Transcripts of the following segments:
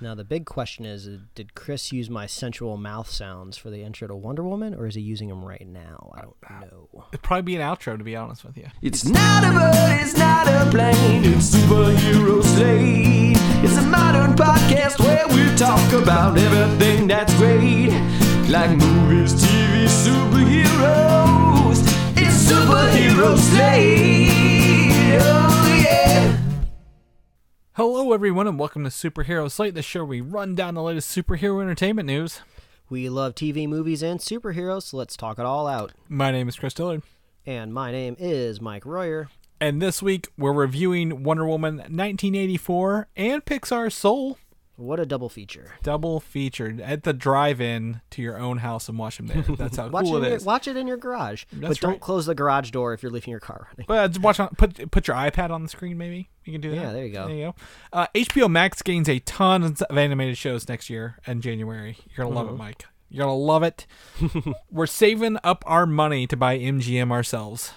Now the big question is: uh, Did Chris use my sensual mouth sounds for the intro to Wonder Woman, or is he using them right now? I don't know. It'd probably be an outro, to be honest with you. It's not a bird, it's not a plane, it's superhero slate. It's a modern podcast where we talk about everything that's great, like movies, TV, superheroes. It's superhero slate. Hello, everyone, and welcome to Superhero Slate, the show where we run down the latest superhero entertainment news. We love TV, movies, and superheroes, so let's talk it all out. My name is Chris Dillard, And my name is Mike Royer. and this week we're reviewing Wonder Woman 1984 and Pixar's Soul. What a double feature! Double featured at the drive-in to your own house and watch them there. That's how Watch cool it, it is. watch it in your garage, but That's don't right. close the garage door if you're leaving your car running. Well, just watch on put put your iPad on the screen. Maybe you can do that. Yeah, there you go. There you go. Uh, HBO Max gains a ton of animated shows next year in January. You're gonna love Mm-hmm. it, Mike. You're gonna love it. We're saving up our money to buy MGM ourselves.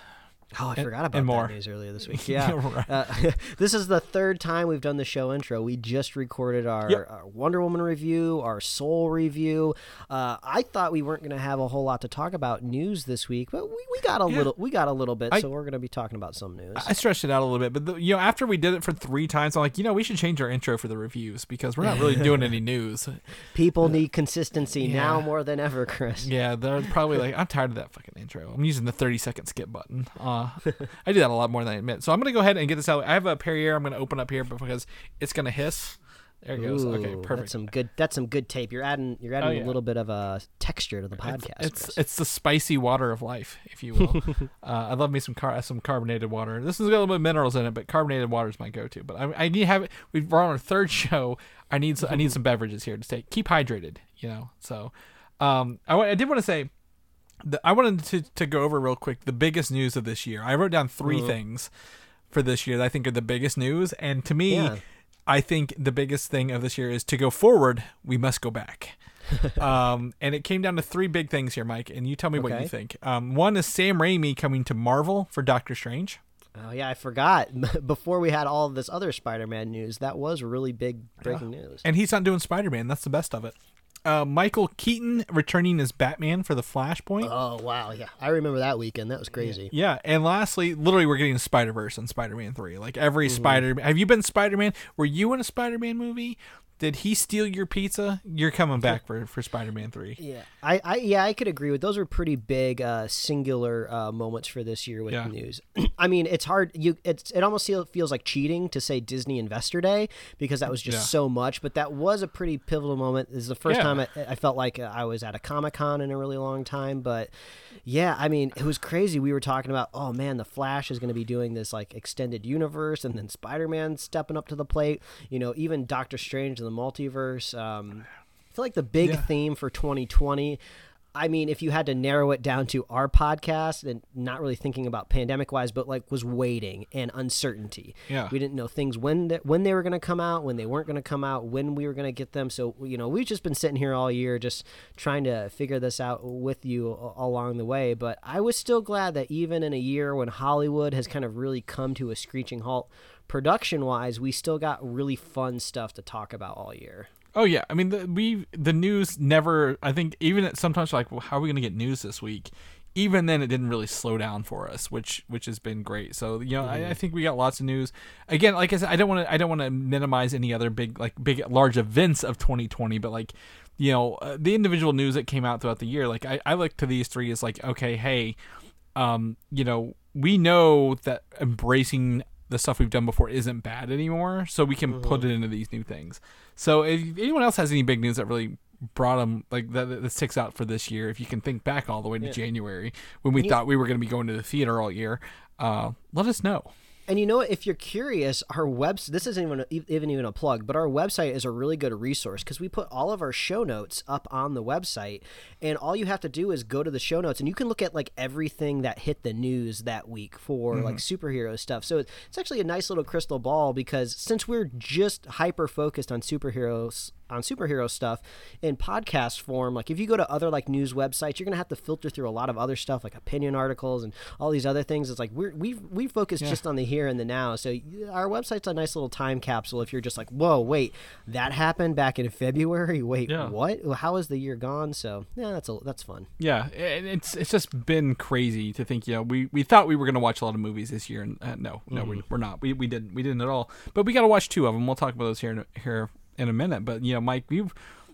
Oh, I And- forgot about and more. news earlier this week. Yeah, Right. uh, this is the third time we've done the show intro. We just recorded our, Yep. our Wonder Woman review, our Soul review. Uh, I thought we weren't going to have a whole lot to talk about news this week, but we, we got a Yeah. little. We got a little bit, I- so we're going to be talking about some news. I stretched it out a little bit, but the, you know, after we did it for three times, I'm like, you know, we should change our intro for the reviews because we're not really doing any news. People need consistency now more than ever, Chris. Yeah, they're probably like, I'm tired of that fucking intro. I'm using the 30 second skip button. Uh, I do that a lot more than I admit. So I'm gonna go ahead and get this out. I have a Perrier. I'm gonna open up here because it's gonna hiss. There it goes. okay, perfect. That's some good. That's some good tape. You're adding. You're adding Oh, yeah. a little bit of a texture to the podcast. It's Chris. it's the spicy water of life, if you will. uh, I love me some car some carbonated water. This has got a little bit of minerals in it, but carbonated water is my go-to. But I, I need to have it. We've we're on our third show. I need some, I need some beverages here to stay keep hydrated. You know. So, um, I, I did want to say. The, I wanted to, to go over real quick the biggest news of this year. I wrote down 3 things for this year that I think are the biggest news, and to me, Yeah. I think the biggest thing of this year is to go forward. We must go back. um, and it came down to three big things here, Mike. And you tell me what you think. Um, one is Sam Raimi coming to Marvel for Doctor Strange. Oh yeah, I forgot. Before we had all of this other Spider-Man news, that was really big breaking news. And he's not doing Spider Man. That's the best of it. Uh, Michael Keaton returning as Batman for the Flashpoint. Oh wow, yeah, I remember that weekend. That was crazy. Yeah, and lastly, literally, we're getting Spider Verse and Spider Man Three. Like every Mm-hmm. Spider. Have you been Spider Man? Were you in a Spider Man movie? Did he steal your pizza? You're coming back for for Spider Man Three. Yeah, I, I yeah, I could agree with those. Were pretty big, uh, singular uh, moments for this year with Yeah. the news. I mean, it's hard. You, it's it almost feel, feels like cheating to say Disney Investor Day because that was just Yeah. so much. But that was a pretty pivotal moment. This is the first Yeah. time I, I felt like I was at a Comic Con in a really long time. But yeah, I mean, it was crazy. We were talking about, oh man, the Flash is going to be doing this like extended universe, and then Spider Man stepping up to the plate. You know, even Doctor Strange and the multiverse. Um, I feel like the big Yeah. theme for 2020. I mean, if you had to narrow it down to our podcast and not really thinking about pandemic wise, but like was waiting and uncertainty. Yeah. We didn't know things when they, when they were going to come out, when they weren't going to come out, when we were going to get them. So, you know, we've just been sitting here all year just trying to figure this out with you along the way. But I was still glad that even in a year when Hollywood has kind of really come to a screeching halt production wise, we still got really fun stuff to talk about all year. Oh yeah, I mean the we the news never. I think even at sometimes like, well, how are we gonna get news this week? Even then, it didn't really slow down for us, which which has been great. So you know, I, I think we got lots of news. Again, like I said, I don't want to I don't want to minimize any other big like big large events of 2020, but like you know uh, the individual news that came out throughout the year. Like I, I look to these three as like okay, hey, um, you know, we know that embracing the stuff we've done before isn't bad anymore, so we can put it into these new things. So if anyone else has any big news that really brought them like that, that sticks out for this year, if you can think back all the way to January when we thought we were going to be going to the theater all year, uh, let us know. And you know what? If you're curious, our website, this isn't even, even even a plug, but our website is a really good resource because we put all of our show notes up on the website. And all you have to do is go to the show notes and you can look at like everything that hit the news that week for like mm-hmm. superhero stuff. So it's it's actually a nice little crystal ball because since we're just hyper focused on superheroes on superhero stuff in podcast form like if you go to other like news websites you're gonna have to filter through a lot of other stuff like opinion articles and all these other things it's like we're we we focus just on the here and the now. So our website's a nice little time capsule. If you're just like, whoa, wait, that happened back in February. Wait, Yeah. what? How is the year gone? So yeah, that's a that's fun. Yeah, it's it's just been crazy to think. You know, we, we thought we were gonna watch a lot of movies this year, and uh, no, no, we, we're not. We, we didn't we didn't at all. But we got to watch two of them. We'll talk about those here here in a minute. But you know, Mike, we've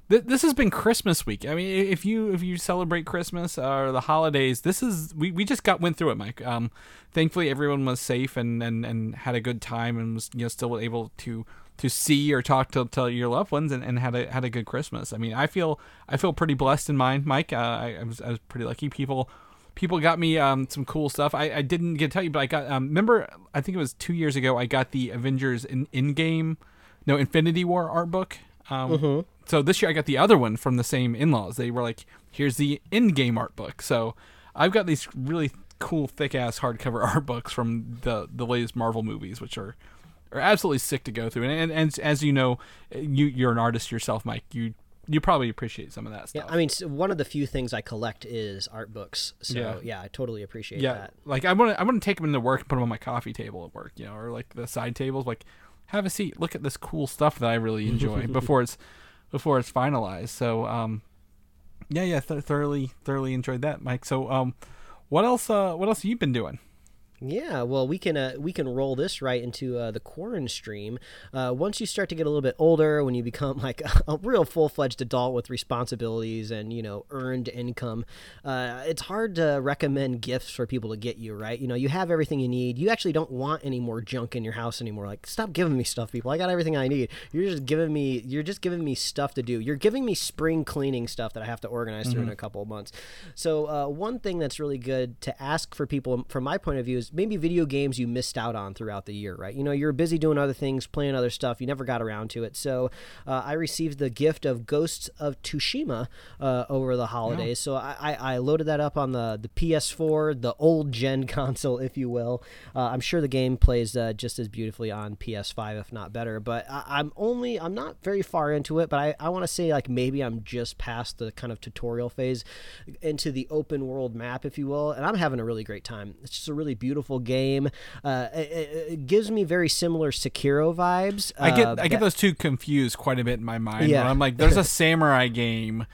th- this has been Christmas week. I mean, if you if you celebrate Christmas or the holidays, this is we, we just got went through it, Mike. Um, thankfully everyone was safe and, and, and had a good time and was you know still able to to see or talk to, to your loved ones and, and had a had a good Christmas. I mean, I feel I feel pretty blessed in mine, Mike. Uh, I, I was I was pretty lucky. People people got me um, some cool stuff. I, I didn't get to tell you, but I got um, remember I think it was two years ago. I got the Avengers in Endgame, no Infinity War art book. Um, So this year I got the other one from the same in laws. They were like, here's the Endgame art book. So I've got these really cool thick ass hardcover art books from the the latest Marvel movies, which are are absolutely sick to go through. And, and, and as you know, you you're an artist yourself, Mike. You you probably appreciate some of that stuff. Yeah. I mean, one of the few things I collect is art books. So Yeah. yeah, I totally appreciate that. yeah, that. like I want to I want to take them into work and put them on my coffee table at work, you know, or like the side tables. Like, have a seat, look at this cool stuff that I really enjoy before it's before it's finalized. So, um, yeah, yeah, th- thoroughly thoroughly enjoyed that, Mike. So, um, what else? Uh, what else have you been doing? Yeah, well, we can uh, we can roll this right into uh, the QuaranStream. Uh, once you start to get a little bit older, when you become like a, real full fledged adult with responsibilities and you know earned income, uh, it's hard to recommend gifts for people to get you. Right? You know, you have everything you need. You actually don't want any more junk in your house anymore. Like, stop giving me stuff, people. I got everything I need. You're just giving me you're just giving me stuff to do. You're giving me spring cleaning stuff that I have to organize through in a couple of months. So uh, one thing that's really good to ask for people, from my point of view, is maybe video games you missed out on throughout the year. Right? You know, you're busy doing other things, playing other stuff. You never got around to it. So uh, I received the gift of Ghosts of Tsushima uh, over the holidays. So I, I, I loaded that up on the the PS4, the old gen console, if you will. Uh, I'm sure the game plays uh, just as beautifully on PS5, if not better. But I, I'm only I'm not very far into it. But I, I want to say like maybe I'm just past the kind of tutorial phase into the open world map, if you will. And I'm having a really great time. It's just a really beautiful game. Uh, it, it- it gives me very similar Sekiro vibes. I get uh, I that- get those two confused quite a bit in my mind. Yeah. I'm like, there's a samurai game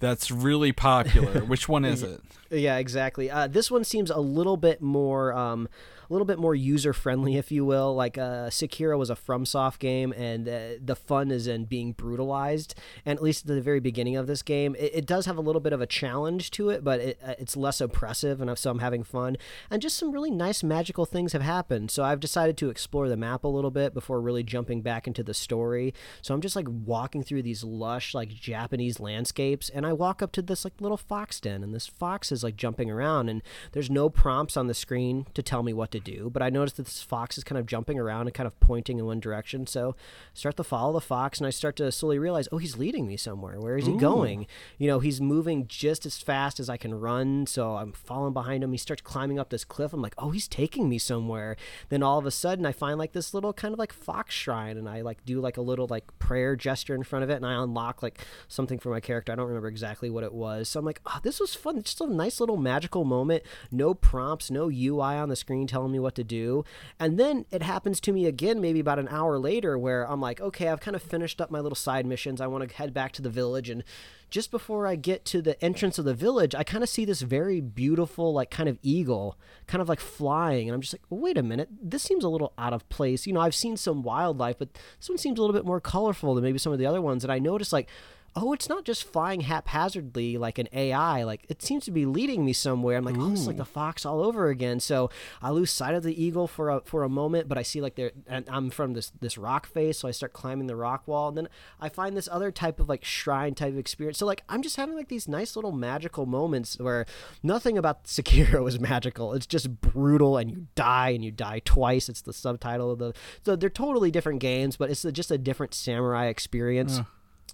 that's really popular. Which one is it? Yeah, exactly. Uh, this one seems a little bit more, um, a little bit more user friendly, if you will. Like uh, Sekiro was a FromSoft game, and uh, the fun is in being brutalized. And at least at the very beginning of this game, it, it does have a little bit of a challenge to it, but it, uh, it's less oppressive, and so I'm having fun. And just some really nice magical things have happened. So I've decided to explore the map a little bit before really jumping back into the story. So I'm just like walking through these lush, like Japanese landscapes, and I walk up to this like little fox den, and this fox is like jumping around, and there's no prompts on the screen to tell me what to do. But I notice that this fox is kind of jumping around and kind of pointing in one direction. So I start to follow the fox, and I start to slowly realize, oh, he's leading me somewhere. Where is he going? You know, he's moving just as fast as I can run. So I'm following behind him. He starts climbing up this cliff. I'm like, oh, he's taking me somewhere. Then all of a sudden, I find like this little kind of like fox shrine, and I like do like a little like prayer gesture in front of it, and I unlock like something for my character. I don't remember exactly what it was. So I'm like, oh, this was fun. Just a nice little magical moment. No prompts, no UI on the screen telling me what to do. And then it happens to me again, maybe about an hour later, where I'm like, okay, I've kind of finished up my little side missions. I want to head back to the village and just before I get to the entrance of the village, I kind of see this very beautiful, like kind of eagle, kind of like flying. And I'm just like, wait a minute, this seems a little out of place. You know, I've seen some wildlife, but this one seems a little bit more colorful than maybe some of the other ones. And I noticed, like, oh, it's not just flying haphazardly like an AI. Like it seems to be leading me somewhere. I'm like, oh, it's like the fox all over again. So I lose sight of the eagle for a for a moment, but I see like there, and I'm from this this rock face, so I start climbing the rock wall, and then I find this other type of like shrine type of experience. So like I'm just having like these nice little magical moments where nothing about Sekiro is magical. It's just brutal, and you die, and you die twice. It's the subtitle of the. So they're totally different games, but it's just a different samurai experience.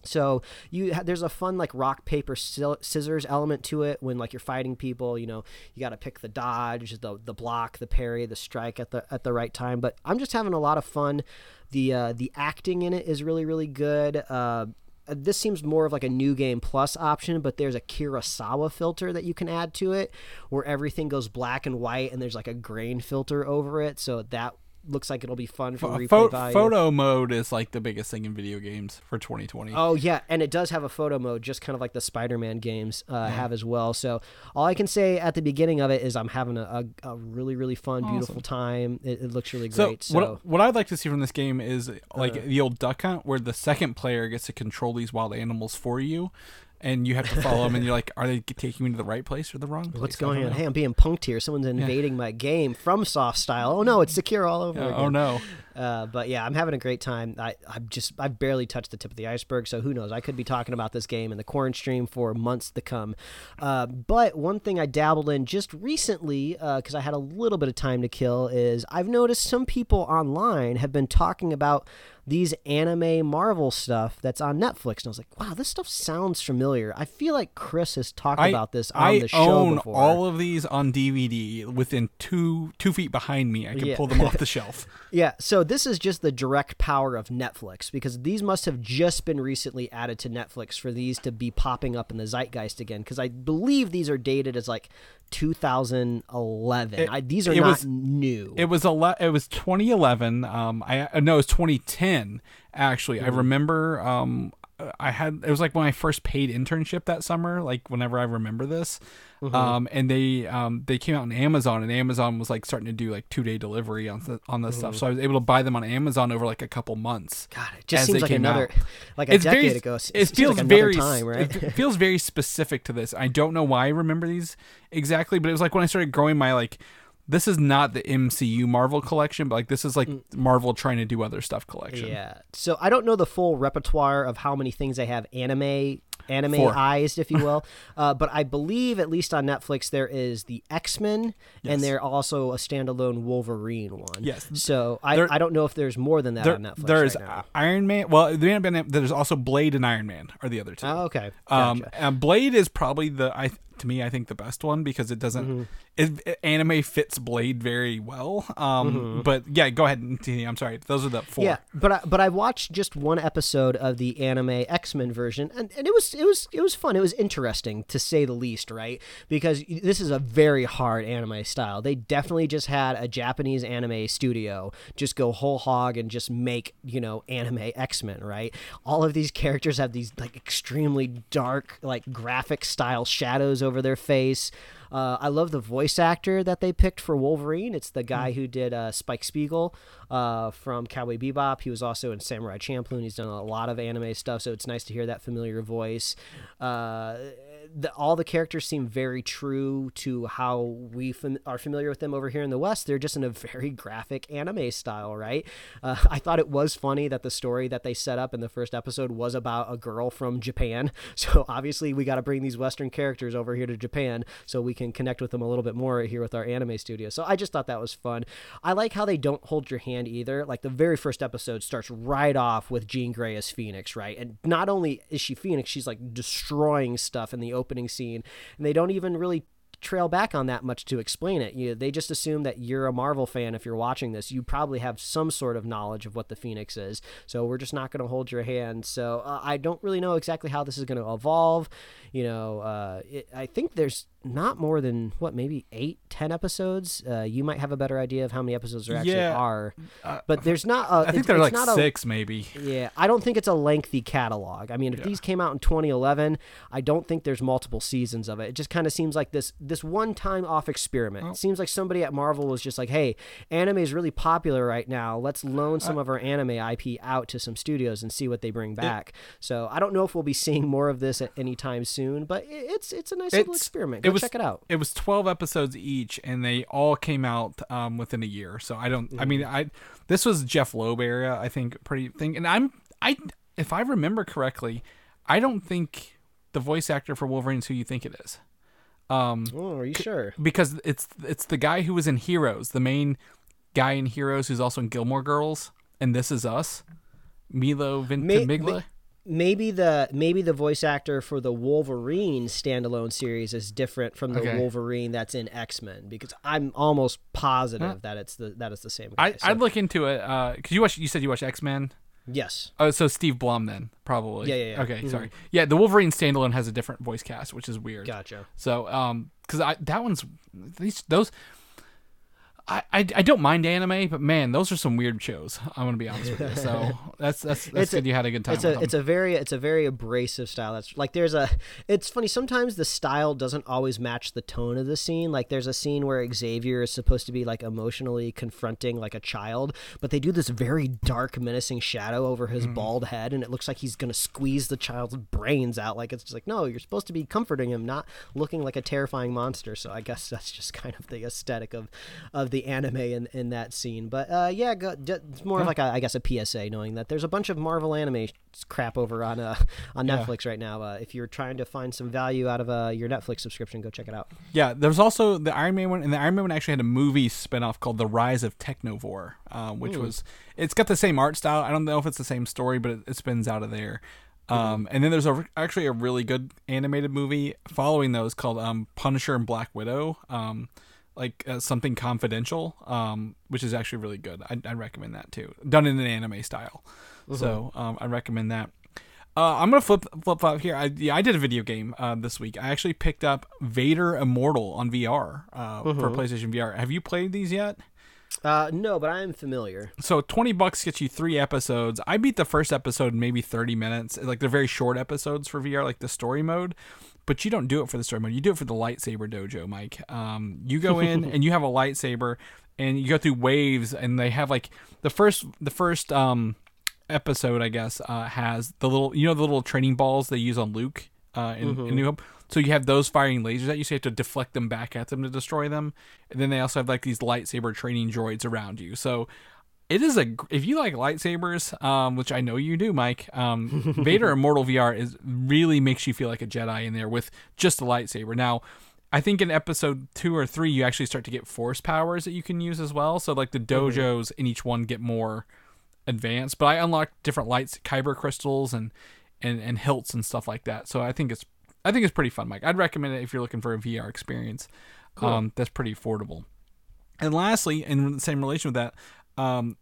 So you there's a fun like rock paper scissors element to it when like you're fighting people. You know you got to pick the dodge, the the block, the parry, the strike at the at the right time. But I'm just having a lot of fun. The uh, the acting in it is really really good. Uh, this seems more of like a new game plus option, but there's a Kurosawa filter that you can add to it, where everything goes black and white, and there's like a grain filter over it. So that looks like it'll be fun for Uh, replay pho- value. photo mode is like the biggest thing in video games for 2020. Oh yeah, and it does have a photo mode, just kind of like the Spider-Man games uh, have as well. So all I can say at the beginning of it is I'm having a, a, a really really fun, beautiful time. It, it looks really great. So, what what I'd like to see from this game is like the old duck hunt, where the second player gets to control these wild animals for you, and you have to follow them, and you're like, are they taking me to the right place or the wrong place? What's going on? know. Hey, I'm being punked here. Someone's invading my game FromSoft style. Oh no, it's Sekiro all over Yeah, again. oh no! Uh, but yeah, I'm having a great time. I, I'm just I've barely touched the tip of the iceberg, so who knows? I could be talking about this game in the QuaranStream for months to come. Uh, but one thing I dabbled in just recently, because I had a little bit of time to kill, is I've noticed some people online have been talking about these anime Marvel stuff that's on Netflix, and I was like, wow, this stuff sounds familiar. I feel like Chris has talked I, about this on I the show own before. all of these on DVD within two two feet behind me. I can Yeah. pull them off the shelf. Yeah, so this is just the direct power of Netflix because these must have just been recently added to Netflix for these to be popping up in the zeitgeist again because I believe these are dated as like 2011. It- I, these are it not was- new. It was a le- it was 2011. Um, I uh, no, it was 2010. Actually, Mm-hmm. I remember. Um, I had it was like when I first paid internship that summer. Like whenever I remember this, Mm-hmm. um, and they um they came out on Amazon, and Amazon was like starting to do like two day delivery on th- on this Mm-hmm. stuff. So I was able to buy them on Amazon over like a couple months. God, it just seems like another, out. like a it's decade very, ago. It seems feels like very time, right? It feels very specific to this. I don't know why I remember these exactly, but it was like when I started growing my like. This is not the MCU Marvel collection, but like this is like Marvel trying to do other stuff collection. Mm. Yeah. So I don't know the full repertoire of how many things they have anime anime Four. eyes, if you will. uh, but I believe at least on Netflix there is the X Men, and there also a standalone Wolverine one. Yes. So I, There- I don't know if there's more than that There, on Netflix. there's right now. Iron Man. Well, there there's also Blade and Iron Man are the other two. Oh, okay. Um, Gotcha. and Blade is probably the I to me I think the best one because it doesn't Mm-hmm. it, it- anime fits Blade very well. Um, but yeah, go ahead and continue. I'm sorry. Those are the four. Mm-hmm. Yeah, but I, but I watched just one episode of the anime X Men version, and, and it was it was it was fun. It was interesting to say the least, right? Because this is a very hard anime style. They definitely just had a Japanese anime studio just go whole hog and just make you know anime X Men, right? All of these characters have these like extremely dark, like graphic style shadows over their face. Uh, I love the voice actor that they picked for Wolverine. It's the guy who did uh, Spike Spiegel uh, from Cowboy Bebop. He was also in Samurai Champloo. He's done a lot of anime stuff, so it's nice to hear that familiar voice. The, all the characters seem very true to how we fam- are familiar with them over here in the West. They're just in a very graphic anime style, right? Uh, I thought it was funny that the story that they set up in the first episode was about a girl from Japan. So obviously, we got to bring these Western characters over here to Japan so we can connect with them a little bit more here with our anime studio. So I just thought that was fun. I like how they don't hold your hand either. Like the very first episode starts right off with Jean Grey as Phoenix, right? And not only is she Phoenix, she's like destroying stuff in the opening scene, and they don't even really trail back on that much to explain it. You, they just assume that you're a Marvel fan if you're watching this. You probably have some sort of knowledge of what the Phoenix is. So we're just not going to hold your hand. So uh, I don't really know exactly how this is going to evolve. You know, uh, it, I think there's not more than what maybe eight, ten episodes. Uh, you might have a better idea of how many episodes there actually Yeah. are. but there's not. A, I think they're like not a- six maybe. yeah, I don't think it's a lengthy catalog. I mean, if these came out in 2011, I don't think there's multiple seasons of it. It just kind of seems like this this one time off experiment. It seems like somebody at Marvel was just like, "Hey, anime is really popular right now. Let's loan some of our anime IP out to some studios and see what they bring back." so I don't know if we'll be seeing more of this at any time soon, but i- it's it's a nice little experiment. it Go was- check it out. It was 12 episodes each, and they all came out um, within a year. So I don't. I mean, Mm-hmm. I this was Jeph Loeb area, I think, pretty thing. And I'm I if I remember correctly, I don't think the voice actor for Wolverine is who you think it is. Um, Oh, are you sure? because it's it's the guy who was in Heroes, the main guy in Heroes who's also in Gilmore Girls, and This Is Us, Milo May- Ventimiglia. may- maybe the maybe the voice actor for the Wolverine standalone series is different from the Okay. Wolverine that's in X Men because I'm almost positive that it's the that is the same. Guy. I So- I'd look into it because you watch. You said you watch X Men. yes. Oh, so Steve Blum then probably. Yeah, yeah, yeah. Okay, sorry. Yeah, the Wolverine standalone has a different voice cast, which is weird. Gotcha. So, um, because I that one's these those. I, I, I don't mind anime, but man, those are some weird shows. I'm gonna be honest with you. So that's that's that's It's a- good. you had a good time. It's with a them. it's a very it's a very abrasive style. That's like there's a it's funny sometimes the style doesn't always match the tone of the scene. Like there's a scene where Xavier is supposed to be like emotionally confronting like a child, but they do this very dark menacing shadow over his Mm-hmm. bald head and it looks like he's going to squeeze the child's brains out like it's just like no, you're supposed to be comforting him, not looking like a terrifying monster. So I guess that's just kind of the aesthetic of of the anime in, in that scene. But uh, yeah, go, d- it's more of like a, I guess a PSA, knowing that there's a bunch of Marvel anime crap over on uh, on Yeah. Netflix right now. Uh, if you're trying to find some value out of uh, your Netflix subscription, go check it out. Yeah, there's also the Iron Man one, and the Iron Man one actually had a movie spinoff called The Rise of Technovore, uh, which was it's got the same art style. I don't know if it's the same story, but it, it spins out of there. Um, and then there's a, actually a really good animated movie following those called um, Punisher and Black Widow, um, like uh, something confidential, um, which is actually really good. I, I recommend that too, done in an anime style. So um, I recommend that. Uh, I'm gonna flip flip flop here. I yeah, I did a video game uh, this week. I actually picked up Vader Immortal on VR uh, for PlayStation VR. Have you played these yet? Uh, no, but I am familiar. So twenty bucks gets you three episodes. I beat the first episode in maybe thirty minutes. Like they're very short episodes for VR, like the story mode. But you don't do it for the story mode. You do it for the lightsaber dojo, Mike. Um, you go in and you have a lightsaber, and you go through waves, and they have like the first the first um episode, I guess, uh, has the little you know the little training balls they use on Luke uh, in, in New Hope. So you have those firing lasers at you, so you have to deflect them back at them to destroy them. And then they also have like these lightsaber training droids around you. So it is a if you like lightsabers, um, which I know you do, Mike. Um, Vader Immortal VR is really makes you feel like a Jedi in there with just a lightsaber. Now, I think in episode two or three, you actually start to get force powers that you can use as well. So like the dojos in each one get more advanced. But I unlocked different lights, kyber crystals, and and and hilts and stuff like that. So I think it's I think it's pretty fun, Mike. I'd recommend it if you're looking for a VR experience. Um, that's pretty affordable. And lastly, in the same relation with that, um,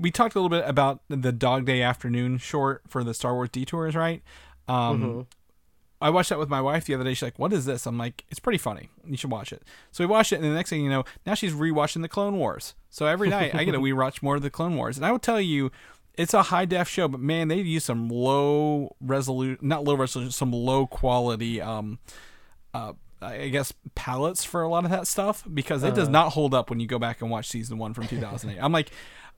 we talked a little bit about the Dog Day Afternoon short for the Star Wars Detours, right? Um, I watched that with my wife the other day. She's like, "What is this?" I'm like, "It's pretty funny. You should watch it." So we watched it, and the next thing you know, now she's rewatching the Clone Wars. So every night I get to rewatch more of the Clone Wars, and I will tell you, it's a high def show, but man, they use some low resolution, not low resolution, some low quality, um, uh, I guess palettes for a lot of that stuff because it does uh-huh. not hold up when you go back and watch season one from 2008. I'm like,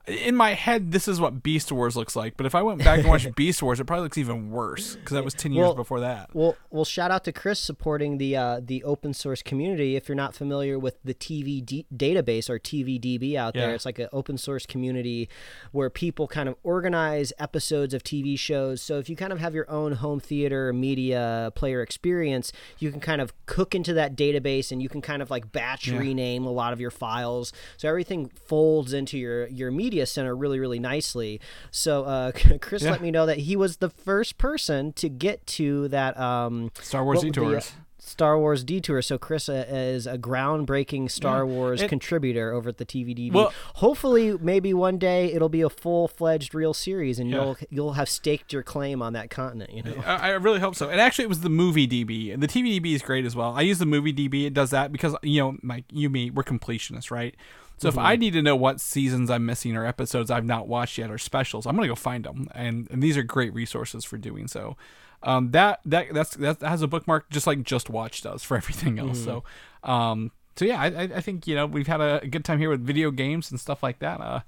in my head, this is what Beast Wars looks like, but if I went back and watched Beast Wars, it probably looks even worse because that was 10 years Well, before that. Well, well, shout out to Chris supporting the uh, the open source community. If you're not familiar with the TV D- database or TVDB out there, Yeah. it's like an open source community where people kind of organize episodes of TV shows. So if you kind of have your own home theater media player experience, you can kind of cook into that database and you can kind of like batch rename a lot of your files. So everything folds into your your media center really really nicely. So uh, Chris Yeah. let me know that he was the first person to get to that um, Star Wars what would the, Detours. Star Wars Detour. So Chris uh, is a groundbreaking Star Yeah. Wars It- contributor over at the TVDB. Well- Hopefully, maybe one day it'll be a full fledged real series, and Yeah. you'll you'll have staked your claim on that continent. You know. I, I really hope so. And actually, it was the movie DB. And the TV DB is great as well. I use the movie DB. It does that because you know, Mike, you, me, we're completionists, right? So if I need to know what seasons I'm missing or episodes I've not watched yet or specials, I'm gonna go find them. And and these are great resources for doing so. Um, that that that's that has a bookmark just like Just Watch does for everything else. So, um, so yeah, I, I I think you know we've had a good time here with video games and stuff like that. Uh,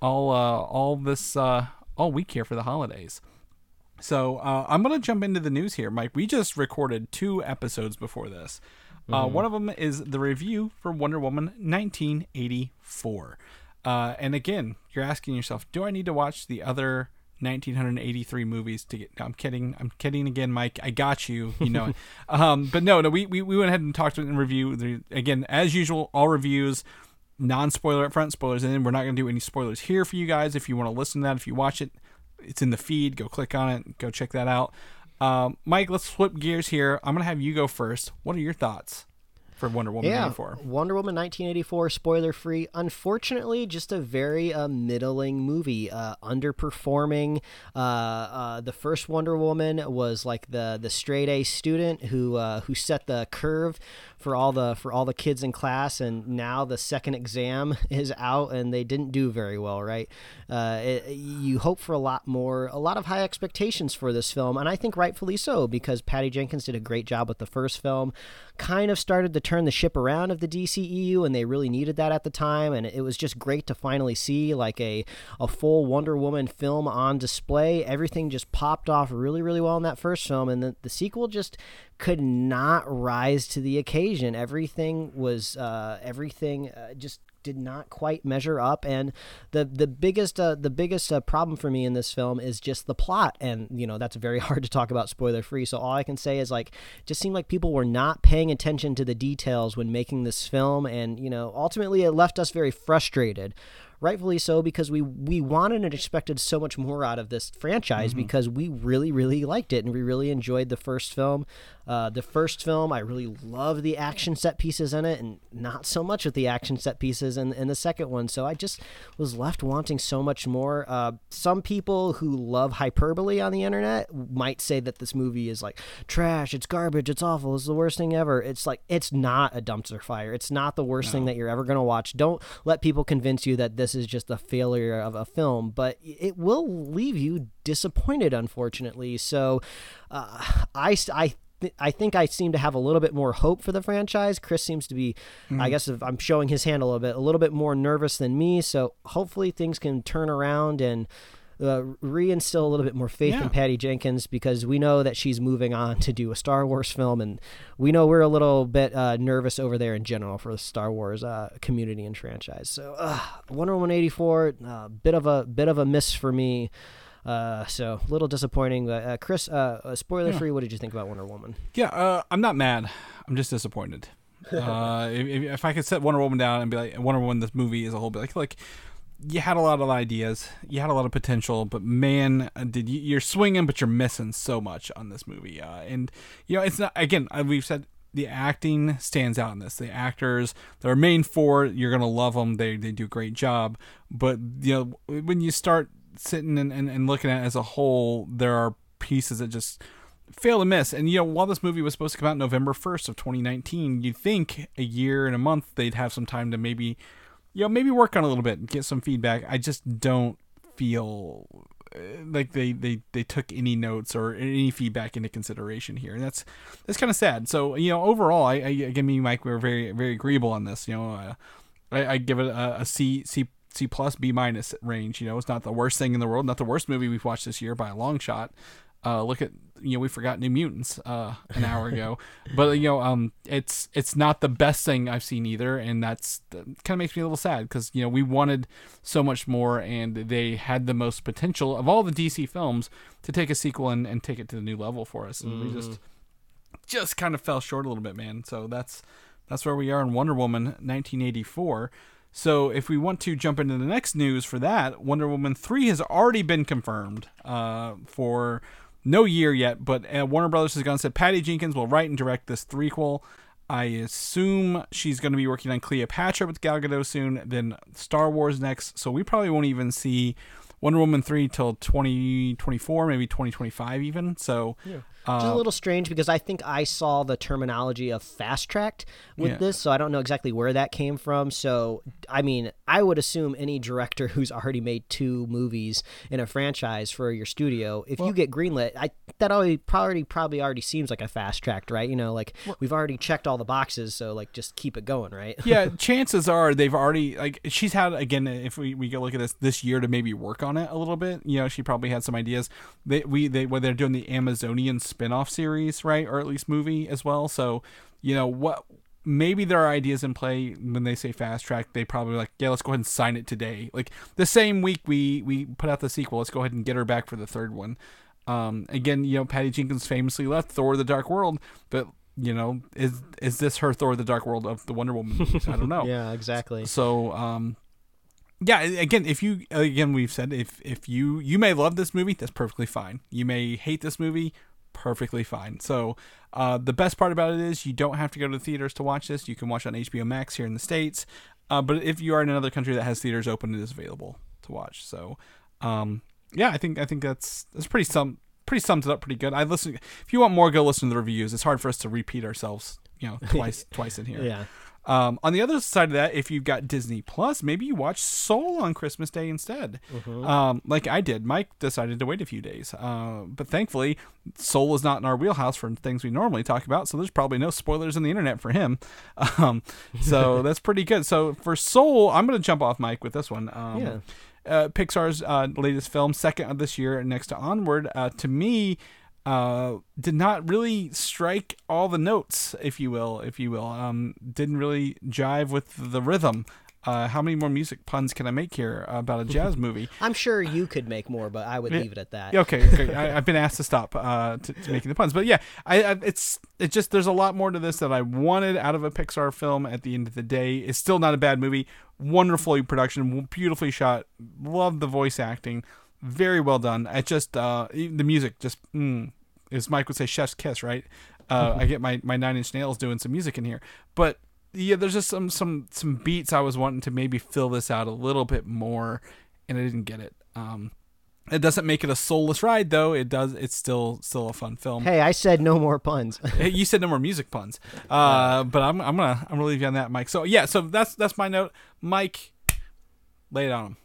all uh all this uh all week here for the holidays. So uh, I'm gonna jump into the news here, Mike. We just recorded two episodes before this. Uh, one of them is the review for Wonder Woman 1984. Uh, and again, you're asking yourself, do I need to watch the other 1983 movies to get? No, I'm kidding. I'm kidding again, Mike. I got you. You know um, but no, no. We, we we went ahead and talked and review the, again as usual. All reviews non-spoiler up front spoilers and then we're not going to do any spoilers here for you guys if you want to listen to that if you watch it it's in the feed go click on it go check that out um, mike let's flip gears here i'm going to have you go first what are your thoughts for Wonder Woman Yeah, 84. Wonder Woman 1984, spoiler free. Unfortunately, just a very uh, middling movie, uh, underperforming. Uh, uh, the first Wonder Woman was like the the straight A student who uh, who set the curve for all the for all the kids in class, and now the second exam is out, and they didn't do very well. Right? Uh, it, you hope for a lot more, a lot of high expectations for this film, and I think rightfully so because Patty Jenkins did a great job with the first film. Kind of started to turn the ship around of the DCEU, and they really needed that at the time. And it was just great to finally see like a a full Wonder Woman film on display. Everything just popped off really, really well in that first film, and the, the sequel just could not rise to the occasion. Everything was uh, everything uh, just did not quite measure up. And the the biggest uh, the biggest uh, problem for me in this film is just the plot. And you know that's very hard to talk about spoiler free so all I can say is like just seemed like people were not paying attention to the details when making this film. And you know ultimately it left us very frustrated rightfully so because we we wanted and expected so much more out of this franchise Mm-hmm. because we really really liked it and we really enjoyed the first film. Uh, the first film i really love the action set pieces in it and not so much with the action set pieces in, in the second one. So i just was left wanting so much more. Uh, some people who love hyperbole on the internet might say that this movie is like trash it's garbage it's awful it's the worst thing ever. It's like it's not a dumpster fire. It's not the worst thing that you're ever going to watch. Don't let people convince you that this is just a failure of a film but it will leave you disappointed unfortunately so uh, i i I think I seem to have a little bit more hope for the franchise. Chris seems to be, I guess, if I'm showing his hand a little bit, a little bit more nervous than me. So hopefully things can turn around and uh, reinstill a little bit more faith Yeah. in Patty Jenkins because we know that she's moving on to do a Star Wars film, and we know we're a little bit uh, nervous over there in general for the Star Wars uh, community and franchise. So uh, Wonder Woman 84, uh, bit of a bit of a miss for me. Uh, so a little disappointing. But, uh, Chris, spoiler free, what did you think about Wonder Woman? Yeah, uh, I'm not mad. I'm just disappointed. uh, if, if- if I could set Wonder Woman down and be like Wonder Woman, this movie is a whole, bit like, like you had a lot of ideas, you had a lot of potential, but man, uh, did you, you're swinging, but you're missing so much on this movie. Uh, and you know, it's not again. We've said the acting stands out in this. The actors, their main four, you're gonna love them. They they do a great job. But you know, when you start sitting and, and, and looking at it as a whole, there are pieces that just fail to miss. And you know, while this movie was supposed to come out November first of 2019, you'd think a year and a month they'd have some time to maybe, you know, maybe work on a little bit and get some feedback. I just don't feel uh, like they, they, they took any notes or any feedback into consideration here, and that's that's kind of sad. So you know, overall, I, I again, me and Mike, we were very very agreeable on this. You know, uh, I, I give it a, a C C C plus B minus range. You know, it's not the worst thing in the world, not the worst movie we've watched this year by a long shot. Uh, look at you know we forgot New Mutants uh, an hour ago, but you know um it's it's not the best thing I've seen either, and that's that kind of makes me a little sad because you know we wanted so much more, and they had the most potential of all the DC films to take a sequel and, and take it to the new level for us, and we just just kind of fell short a little bit, man. So that's that's where we are in Wonder Woman 1984. So if we want to jump into the next news for that, Wonder Woman 3 has already been confirmed uh, for no year yet, but uh, Warner Brothers has gone and said Patty Jenkins will write and direct this threequel. I assume she's going to be working on Cleopatra with Gal Gadot soon, then Star Wars next. So we probably won't even see Wonder Woman 3 till 2024, maybe 2025 even. So Which is a uh, little strange because I think I saw the terminology of fast tracked with Yeah. this, so I don't know exactly where that came from. So, I mean, I would assume any director who's already made two movies in a franchise for your studio, if you get greenlit, I that already probably probably already seems like a fast tracked, right? You know, like we've already checked all the boxes, so like just keep it going, right? yeah, chances are they've already like she's had again. If we, we go look at this this year to maybe work on it a little bit, you know, she probably had some ideas. They we they when they're doing the Amazonian spin-off series, right, or at least movie as well. So you know what. Maybe there are ideas in play when they say fast track. They probably like, yeah, let's go ahead and sign it today. Like the same week we we put out the sequel, let's go ahead and get her back for the third one. Um, again, you know, Patty Jenkins famously left Thor: The Dark World, but you know, is is this her Thor: The Dark World of the Wonder Woman movies? I don't know. yeah, exactly. So, um, yeah, again, if you again we've said if if you you may love this movie, that's perfectly fine. You may hate this movie, perfectly fine. So uh, the best part about it is you don't have to go to the theaters to watch this. You can watch on HBO Max here in the states. Uh, but if you are in another country that has theaters open, it is available to watch. So um, yeah, I think I think that's that's pretty sum pretty sums it up pretty good. I listen. If you want more, go listen to the reviews. It's hard for us to repeat ourselves, you know, twice twice in here. Yeah. Um, on the other side of that, if you've got Disney Plus, maybe you watch Soul on Christmas Day instead. Um, like I did. Mike decided to wait a few days, uh, but thankfully, Soul is not in our wheelhouse for things we normally talk about, so there's probably no spoilers on the internet for him. Um, so that's pretty good. So for Soul, I'm going to jump off Mike with this one. Um, Yeah. uh, Pixar's uh, latest film, second of this year, next to Onward, uh, to me, uh, did not really strike all the notes, if you will, if you will. Um, didn't really jive with the rhythm. Uh, how many more music puns can I make here about a jazz movie? I'm sure you could make more, but I would leave it at that. Okay, okay. I, I've been asked to stop uh, to, to making the puns, but yeah, I, I it's it just there's a lot more to this that I wanted out of a Pixar film. At the end of the day, it's still not a bad movie. Wonderfully production, beautifully shot. Love the voice acting, very well done. It just uh, the music just mm, as Mike would say, chef's kiss, right? Uh, I get my my Nine Inch Nails doing some music in here, but yeah, there's just some some some beats I was wanting to maybe fill this out a little bit more, and I didn't get it. Um, it doesn't make it a soulless ride though. It does. It's still still a fun film. Hey, I said no more puns. You said no more music puns, uh, but I'm I'm gonna I'm gonna leave you on that, Mike. So yeah, so that's that's my note, Mike. Lay it on him.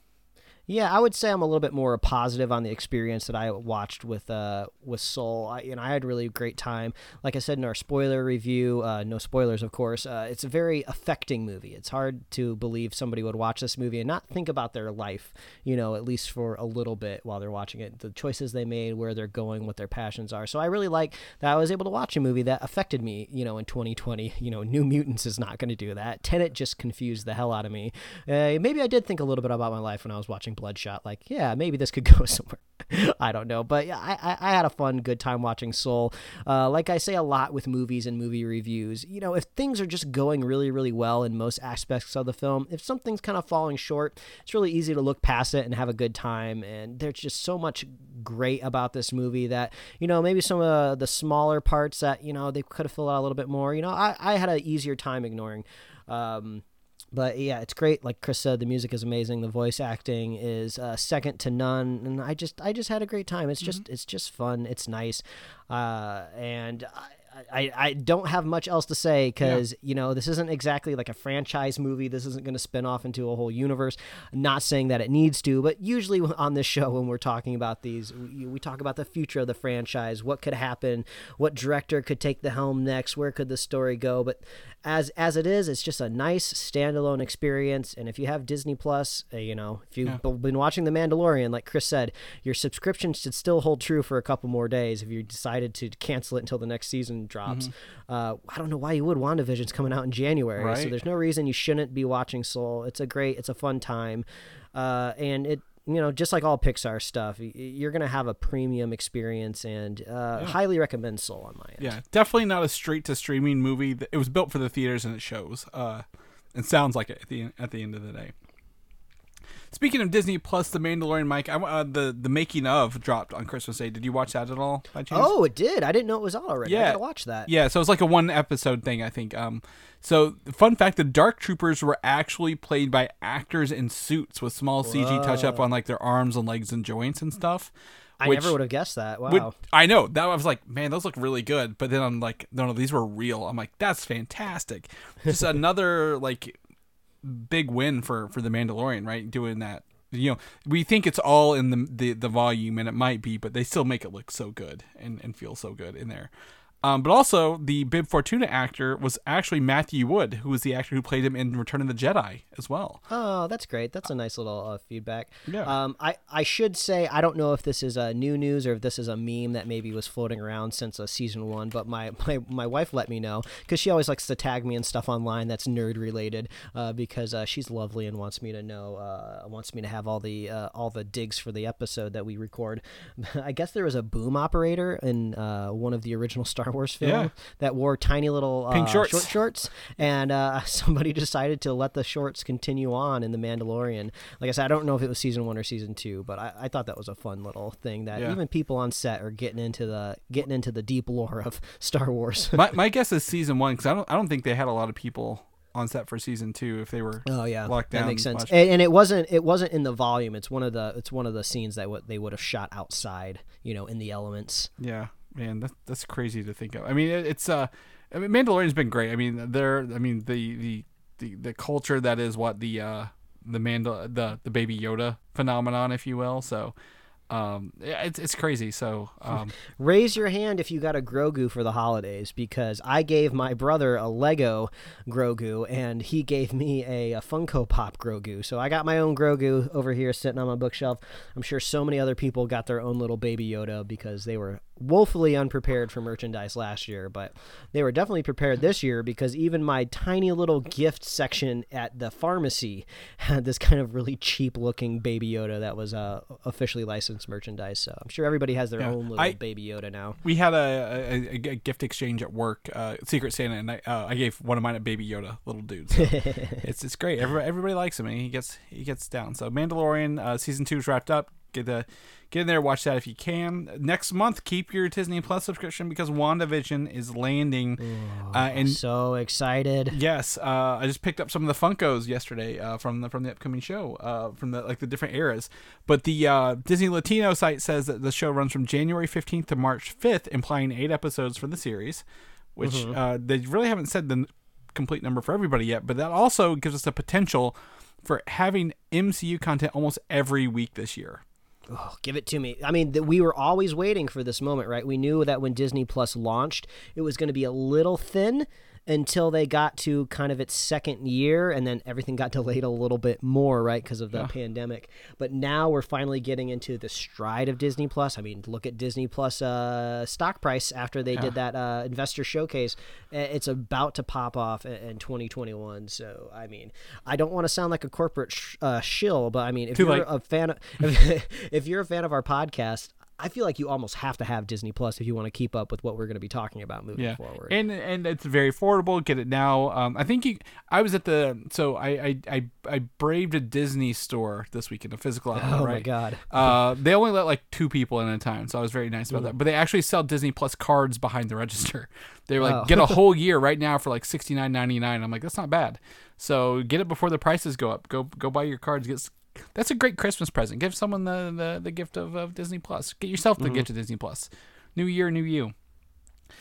Yeah, I would say I'm a little bit more positive on the experience that I watched with uh with Soul. I, you know, I had a really great time. Like I said in our spoiler review, uh, no spoilers, of course. Uh, it's a very affecting movie. It's hard to believe somebody would watch this movie and not think about their life. You know, at least for a little bit while they're watching it, the choices they made, where they're going, what their passions are. So I really like that I was able to watch a movie that affected me. You know, in 2020. You know, New Mutants is not going to do that. Tenet just confused the hell out of me. Uh, maybe I did think a little bit about my life when I was watching Bloodshot. Like, yeah, maybe this could go somewhere. I don't know, but yeah, I, I, had a fun, good time watching Soul. Uh, like I say a lot with movies and movie reviews, you know, if things are just going really, really well in most aspects of the film, if something's kind of falling short, it's really easy to look past it and have a good time. And there's just so much great about this movie that, you know, maybe some of the smaller parts that, you know, they could have filled out a little bit more. You know, I, I had an easier time ignoring. Um, but yeah, it's great. Like Chris said, the music is amazing. The voice acting is uh, second to none, and I just I just had a great time. It's just it's just fun. It's nice, uh, and. I, I, I don't have much else to say because you know this isn't exactly like a franchise movie. This isn't going to spin off into a whole universe. not saying that it needs to, but usually on this show when we're talking about these, we, we talk about the future of the franchise, what could happen, what director could take the helm next, where could the story go. But as as it is, it's just a nice standalone experience. And if you have Disney Plus, uh, you know, if you've b- been watching The Mandalorian, like Chris said, your subscription should still hold true for a couple more days. If you decided to cancel it until the next season drops, uh, I don't know why you would. WandaVision's coming out in January, so there's no reason you shouldn't be watching Soul. It's a great, it's a fun time, uh, and it. You know, just like all Pixar stuff, you're gonna have a premium experience, and uh, highly recommend Soul on my end. Yeah, definitely not a straight to streaming movie. It was built for the theaters and it shows. Uh, and sounds like it at the at the end of the day. Speaking of Disney Plus, The Mandalorian, Mike, I, uh, the the making of dropped on Christmas Day. Did you watch that at all by chance? Oh, it did. I didn't know it was out already. I Yeah. gotta watch that. Yeah, so it's like a one episode thing, I think. Um, so fun fact: the Dark Troopers were actually played by actors in suits with small CG touch up on like their arms and legs and joints and stuff. I which- never would have guessed that. Wow. would- I know that I was like, man, those look really good. But then I'm like, no, no, these were real. I'm like, that's fantastic. Just another like big win for for the Mandalorian, right? Doing that. You know, we think it's all in the the, the volume, and it might be, but they still make it look so good and, and feel so good in there. Um, but also, the Bib Fortuna actor was actually Matthew Wood, who was the actor who played him in Return of the Jedi as well. Oh, that's great. That's a nice little uh, feedback. Yeah. Um, I, I should say I don't know if this is a new news or if this is a meme that maybe was floating around since uh, season one, but my, my, my wife let me know because she always likes to tag me and stuff online that's nerd related uh, because uh, she's lovely and wants me to know uh, wants me to have all the uh, all the digs for the episode that we record. I guess there was a boom operator in uh, one of the original Star Star Wars film Yeah. that wore tiny little uh, Pink shorts. short shorts, and uh, somebody decided to let the shorts continue on in the Mandalorian. Like I said, I don't know if it was season one or season two, but I, I thought that was a fun little thing that Yeah. even people on set are getting into the getting into the deep lore of Star Wars. my my guess is season one because I don't I don't think they had a lot of people on set for season two if they were Oh yeah, locked down. that makes sense. And, and it wasn't it wasn't in the volume. It's one of the it's one of the scenes that what they would have shot outside, you know, in the elements. Yeah, man, that's that's crazy to think of. I mean, it, it's uh, I mean, Mandalorian's been great. I mean, they're, I mean, the the the, the culture that is what the uh the Mandal the the Baby Yoda phenomenon, if you will. So, um, it's it's crazy. So, um, Raise your hand if you got a Grogu for the holidays because I gave my brother a Lego Grogu and he gave me a, a Funko Pop Grogu. So I got my own Grogu over here sitting on my bookshelf. I'm sure so many other people got their own little baby Yoda because they were woefully unprepared for merchandise last year, but they were definitely prepared this year because even my tiny little gift section at the pharmacy had this kind of really cheap looking baby Yoda that was uh, officially licensed merchandise. So I'm sure everybody has their Yeah. own little I- baby Yoda now. we had a, a, a gift exchange at work, uh, Secret Santa, and I, uh, I gave one of mine a Baby Yoda, little dude. So it's it's great. Everybody, everybody likes him, and he gets he gets down. So Mandalorian uh, season two is wrapped up. Get the get in there, watch that if you can. Next month, keep your Disney Plus subscription because WandaVision is landing, uh, and So excited. Yes, uh, I just picked up some of the Funkos yesterday uh, from the from the upcoming show, uh, from the like the different eras. But the uh, Disney Latino site says that the show runs from January fifteenth to March fifth, implying eight episodes for the series, which uh, they really haven't said the complete number for everybody yet. But that also gives us the potential for having MCU content almost every week this year. Oh, give it to me. I mean, th- we were always waiting for this moment, right? We knew that when Disney Plus launched, it was going to be a little thin until they got to kind of its second year, and then everything got delayed a little bit more, right, because of the pandemic. But now we're finally getting into the stride of Disney Plus. I mean, look at Disney Plus uh, stock price after they did that uh, investor showcase. It's about to pop off in, in 2021. So, I mean, I don't want to sound like a corporate sh- uh, shill, but I mean, if Too you're late. a fan of, if, if you're a fan of our podcast i feel like you almost have to have disney plus if you want to keep up with what we're going to be talking about moving yeah. forward And and it's very affordable. Get it now. Um, I think you. I was at the so I I I, I braved a Disney store this weekend, a physical outlet. oh right? my god Uh, they only let like two people in at a time, so I was very nice about Mm. that. But they actually sell Disney Plus cards behind the register. They were like, Oh. get a whole year right now for like sixty nine ninety nine. I'm like, that's not bad. So get it before the prices go up. Go go buy your cards. Get that's a great Christmas present. Give someone the the, the gift of, of Disney Plus. Get yourself the Mm-hmm. gift of Disney Plus. New year, new you.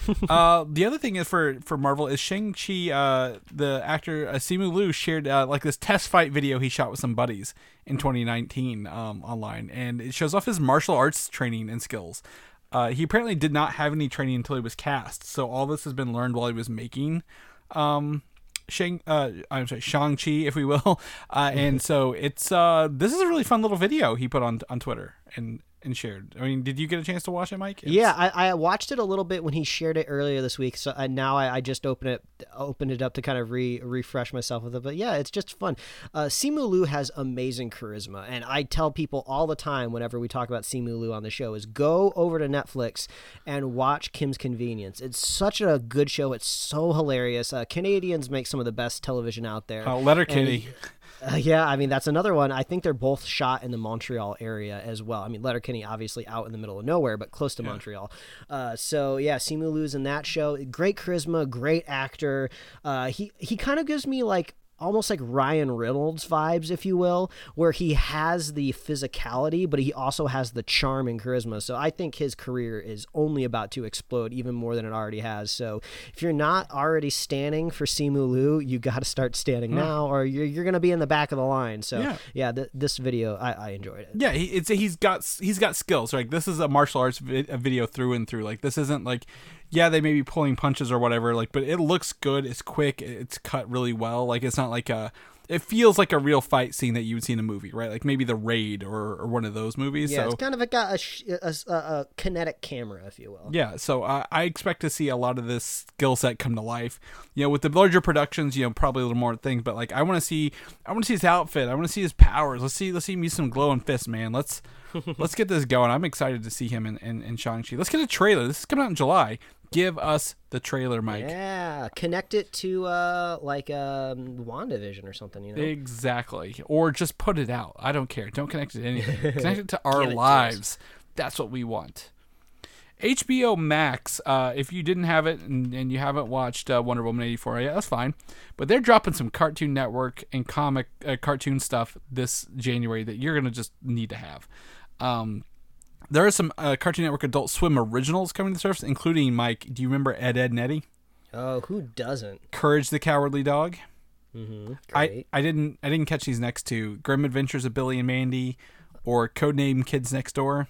uh, the other thing is for for Marvel is Shang Chi. Uh, the actor uh, Simu Liu shared uh, like this test fight video he shot with some buddies in 2019 um, online, and it shows off his martial arts training and skills. Uh, he apparently did not have any training until he was cast, so all this has been learned while he was making um, Shang, uh, I'm sorry, Shang Chi, if we will. Uh, and so it's uh, this is a really fun little video he put on on Twitter and and shared. I mean, did you get a chance to watch it, Mike? It's- yeah I, I watched it a little bit when he shared it earlier this week so and now I, I just opened it opened it up to kind of re, refresh myself with it but yeah it's just fun uh, Simu Liu has amazing charisma and I tell people all the time whenever we talk about Simu Liu on the show is go over to Netflix and watch Kim's Convenience it's such a good show it's so hilarious uh, Canadians make some of the best television out there Uh, Letterkenny. And- Uh, yeah, I mean that's another one. I think they're both shot in the Montreal area as well. I mean Letterkenny obviously out in the middle of nowhere, but close to Montreal. Uh, so yeah, Simu Liu's in that show. Great charisma, great actor. Uh, he he kind of gives me like almost like Ryan Reynolds vibes, if you will, where he has the physicality, but he also has the charm and charisma. So I think his career is only about to explode even more than it already has. So if you're not already standing for Simu Liu, you got to start standing hmm. now, or you're, you're going to be in the back of the line. So Yeah. yeah, th- this video I, I enjoyed it. Yeah, he, it's he's got he's got skills. Like this is a martial arts vi- video through and through. Like this isn't like, yeah, they may be pulling punches or whatever. Like, but it looks good. It's quick. It's cut really well. Like it's not like a. It feels like a real fight scene that you would see in a movie, right? Like maybe The Raid or, or one of those movies. Yeah, so it's kind of like a, a, a, a kinetic camera, if you will. yeah, so I I expect to see a lot of this skill set come to life. You know, with the larger productions, you know, probably a little more things, but like I want to see, I want to see his outfit. I want to see his powers. Let's see, let's see him use some glowing fists, man. Let's let's get this going. I'm excited to see him in in, in Shang Chi. Let's get a trailer. This is coming out in July. Give us the trailer, Mike. Yeah, connect it to uh like um WandaVision or something, you know. Exactly. Or just put it out. I don't care. Don't connect it to anything. connect it to our it to lives. That's what we want. HBO Max, uh, if you didn't have it and, and you haven't watched uh, Wonder Woman 84, yeah, that's fine. But they're dropping some Cartoon Network and comic uh, cartoon stuff this January that you're going to just need to have. Um, there are some uh, Cartoon Network Adult Swim originals coming to the surface, including Mike. Do you remember Ed, Edd, and Eddy? Oh, who doesn't? Courage the Cowardly Dog. Mm-hmm. I, I didn't I didn't catch these next two Grim Adventures of Billy and Mandy or Codename Kids Next Door.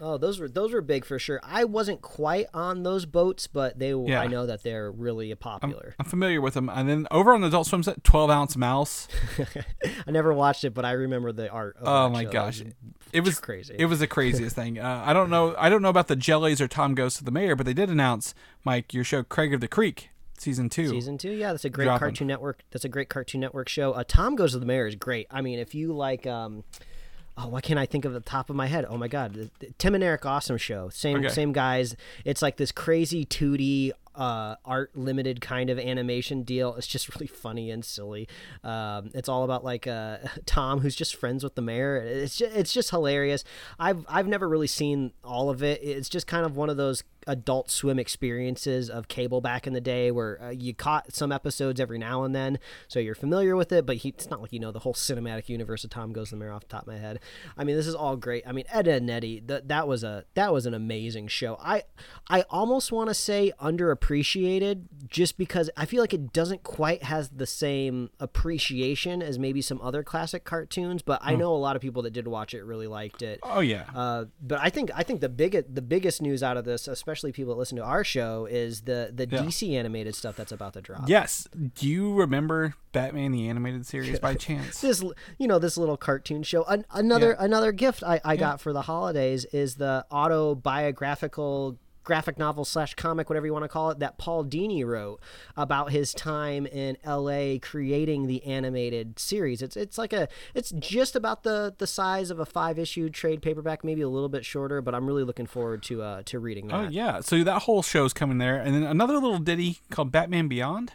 Oh, those were those were big for sure. I wasn't quite on those boats, but they Yeah. I know that they're really popular. I'm familiar with them. And then over on the Adult Swim set, 12 Ounce Mouse. I never watched it, but I remember the art. Of Oh my show. gosh, That it was crazy. It was the craziest thing. Uh, I don't know. I don't know about the Jellies or Tom Goes to the Mayor, but they did announce Mike your show Craig of the Creek season two. Season two, yeah, that's a great Dropping. Cartoon Network. That's a great Cartoon Network show. Uh, Tom Goes to the Mayor is great. I mean, if you like, um, oh, why can't I think of the top of my head? Oh my God, the Tim and Eric Awesome Show. Same Okay. same guys. It's like this crazy 2D uh, art limited kind of animation deal. It's just really funny and silly. Um, it's all about like uh, Tom who's just friends with the mayor. It's just, it's just hilarious. I've I've never really seen all of it. It's just kind of one of those adult swim experiences of cable back in the day where uh, you caught some episodes every now and then so you're familiar with it but he, it's not like you know the whole cinematic universe of tom goes the mayor off the top of my head i mean this is all great i mean ed, Edd and Eddy that, that was a that was an amazing show i i almost want to say underappreciated just because i feel like it doesn't quite has the same appreciation as maybe some other classic cartoons but i know a lot of people that did watch it really liked it Oh yeah. uh, but I think I think the biggest the biggest news out of this, especially people that listen to our show, is the the Yeah. DC animated stuff that's about to drop. yes. Do you remember Batman the animated series by chance? This you know this little cartoon show. An- another another gift I, I got for the holidays is the autobiographical graphic novel slash comic, whatever you want to call it, that Paul Dini wrote about his time in L.A. creating the animated series. It's it's like a it's just about the the size of a five issue trade paperback, maybe a little bit shorter. But I'm really looking forward to uh to reading that. Oh yeah. So that whole show's coming there, and then another little ditty called Batman Beyond.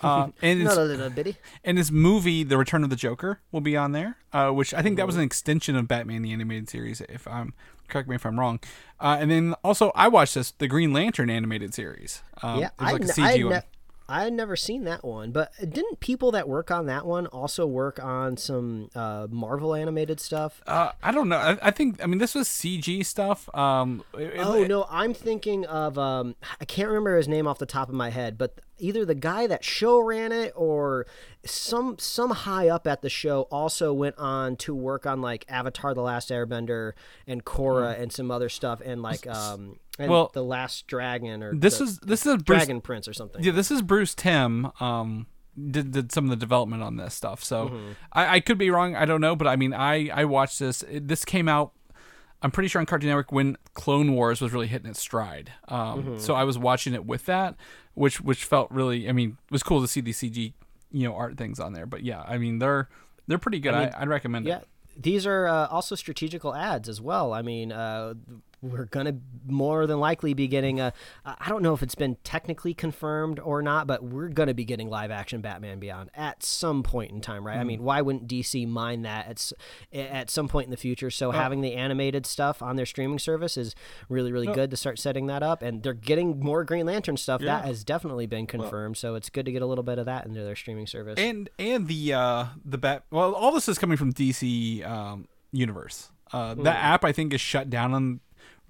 Uh, and it's, Another little bitty. and this movie, The Return of the Joker, will be on there, uh, which I think that was an extension of Batman the animated series. If I'm correct me if I'm wrong. Uh, and then also I watched this the Green Lantern animated series. Um, Yeah, it was like a I, CG I, one. I had never seen that one, but didn't people that work on that one also work on some uh, Marvel animated stuff? Uh, I don't know. I, I think I mean this was CG stuff. Um, it- Oh it- no, I'm thinking of um, I can't remember his name off the top of my head, but either the guy that show ran it or some some high up at the show also went on to work on like Avatar: The Last Airbender and Korra and some other stuff and like um and. Well, the Last Dragon or This the is this is a Bruce. Dragon Prince or something. Yeah, this is Bruce Timm. Um, did, did some of the development on this stuff. So Mm-hmm. I, I could be wrong. I don't know, but I mean, I I watched this. It, this came out. I'm pretty sure on Cartoon Network when Clone Wars was really hitting its stride. Um, Mm-hmm. so I was watching it with that, which which felt really. I mean, it was cool to see the CG, you know, art things on there. But yeah, I mean, they're they're pretty good. I I'd recommend Yeah, it. these are uh, also strategical ads as well. I mean, uh, we're gonna more than likely be getting a. I don't know if it's been technically confirmed or not, but we're gonna be getting live action Batman Beyond at some point in time, right? I mean, why wouldn't DC mind that at at some point in the future? So having the animated stuff on their streaming service is really really good to start setting that up, and they're getting more Green Lantern stuff. That has definitely been confirmed, so it's good to get a little bit of that into their streaming service. and and the uh the bat well all this is coming from dc um universe uh that app i think is shut down on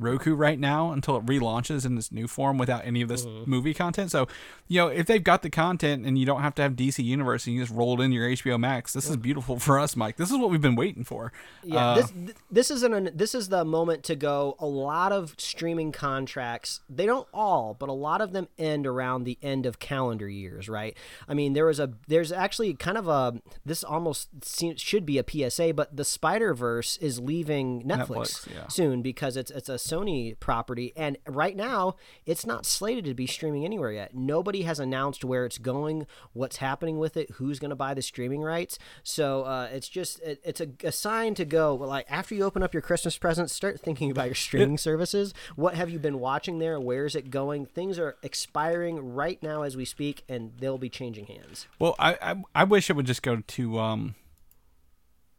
roku right now until it relaunches in this new form without any of this movie content so you know if they've got the content and you don't have to have dc universe and you just roll it in your hbo max this is beautiful for us mike this is what we've been waiting for Yeah, Uh, this this is an this is the moment to go. A lot of streaming contracts, they don't all, but a lot of them end around the end of calendar years, right? I mean, there was a there's actually kind of a this almost seems, should be a PSA, but the Spider Verse is leaving Netflix, Netflix, yeah. soon because it's it's a Sony property, and right now it's not slated to be streaming anywhere yet. Nobody has announced where it's going, what's happening with it, who's going to buy the streaming rights. So uh, it's just it, it's a, a sign to go. Like after you open up your Christmas presents, start thinking about your streaming services. What have you been watching there? Where is it going? Things are expiring right now as we speak, and they'll be changing hands. Well, I, I I wish it would just go to um,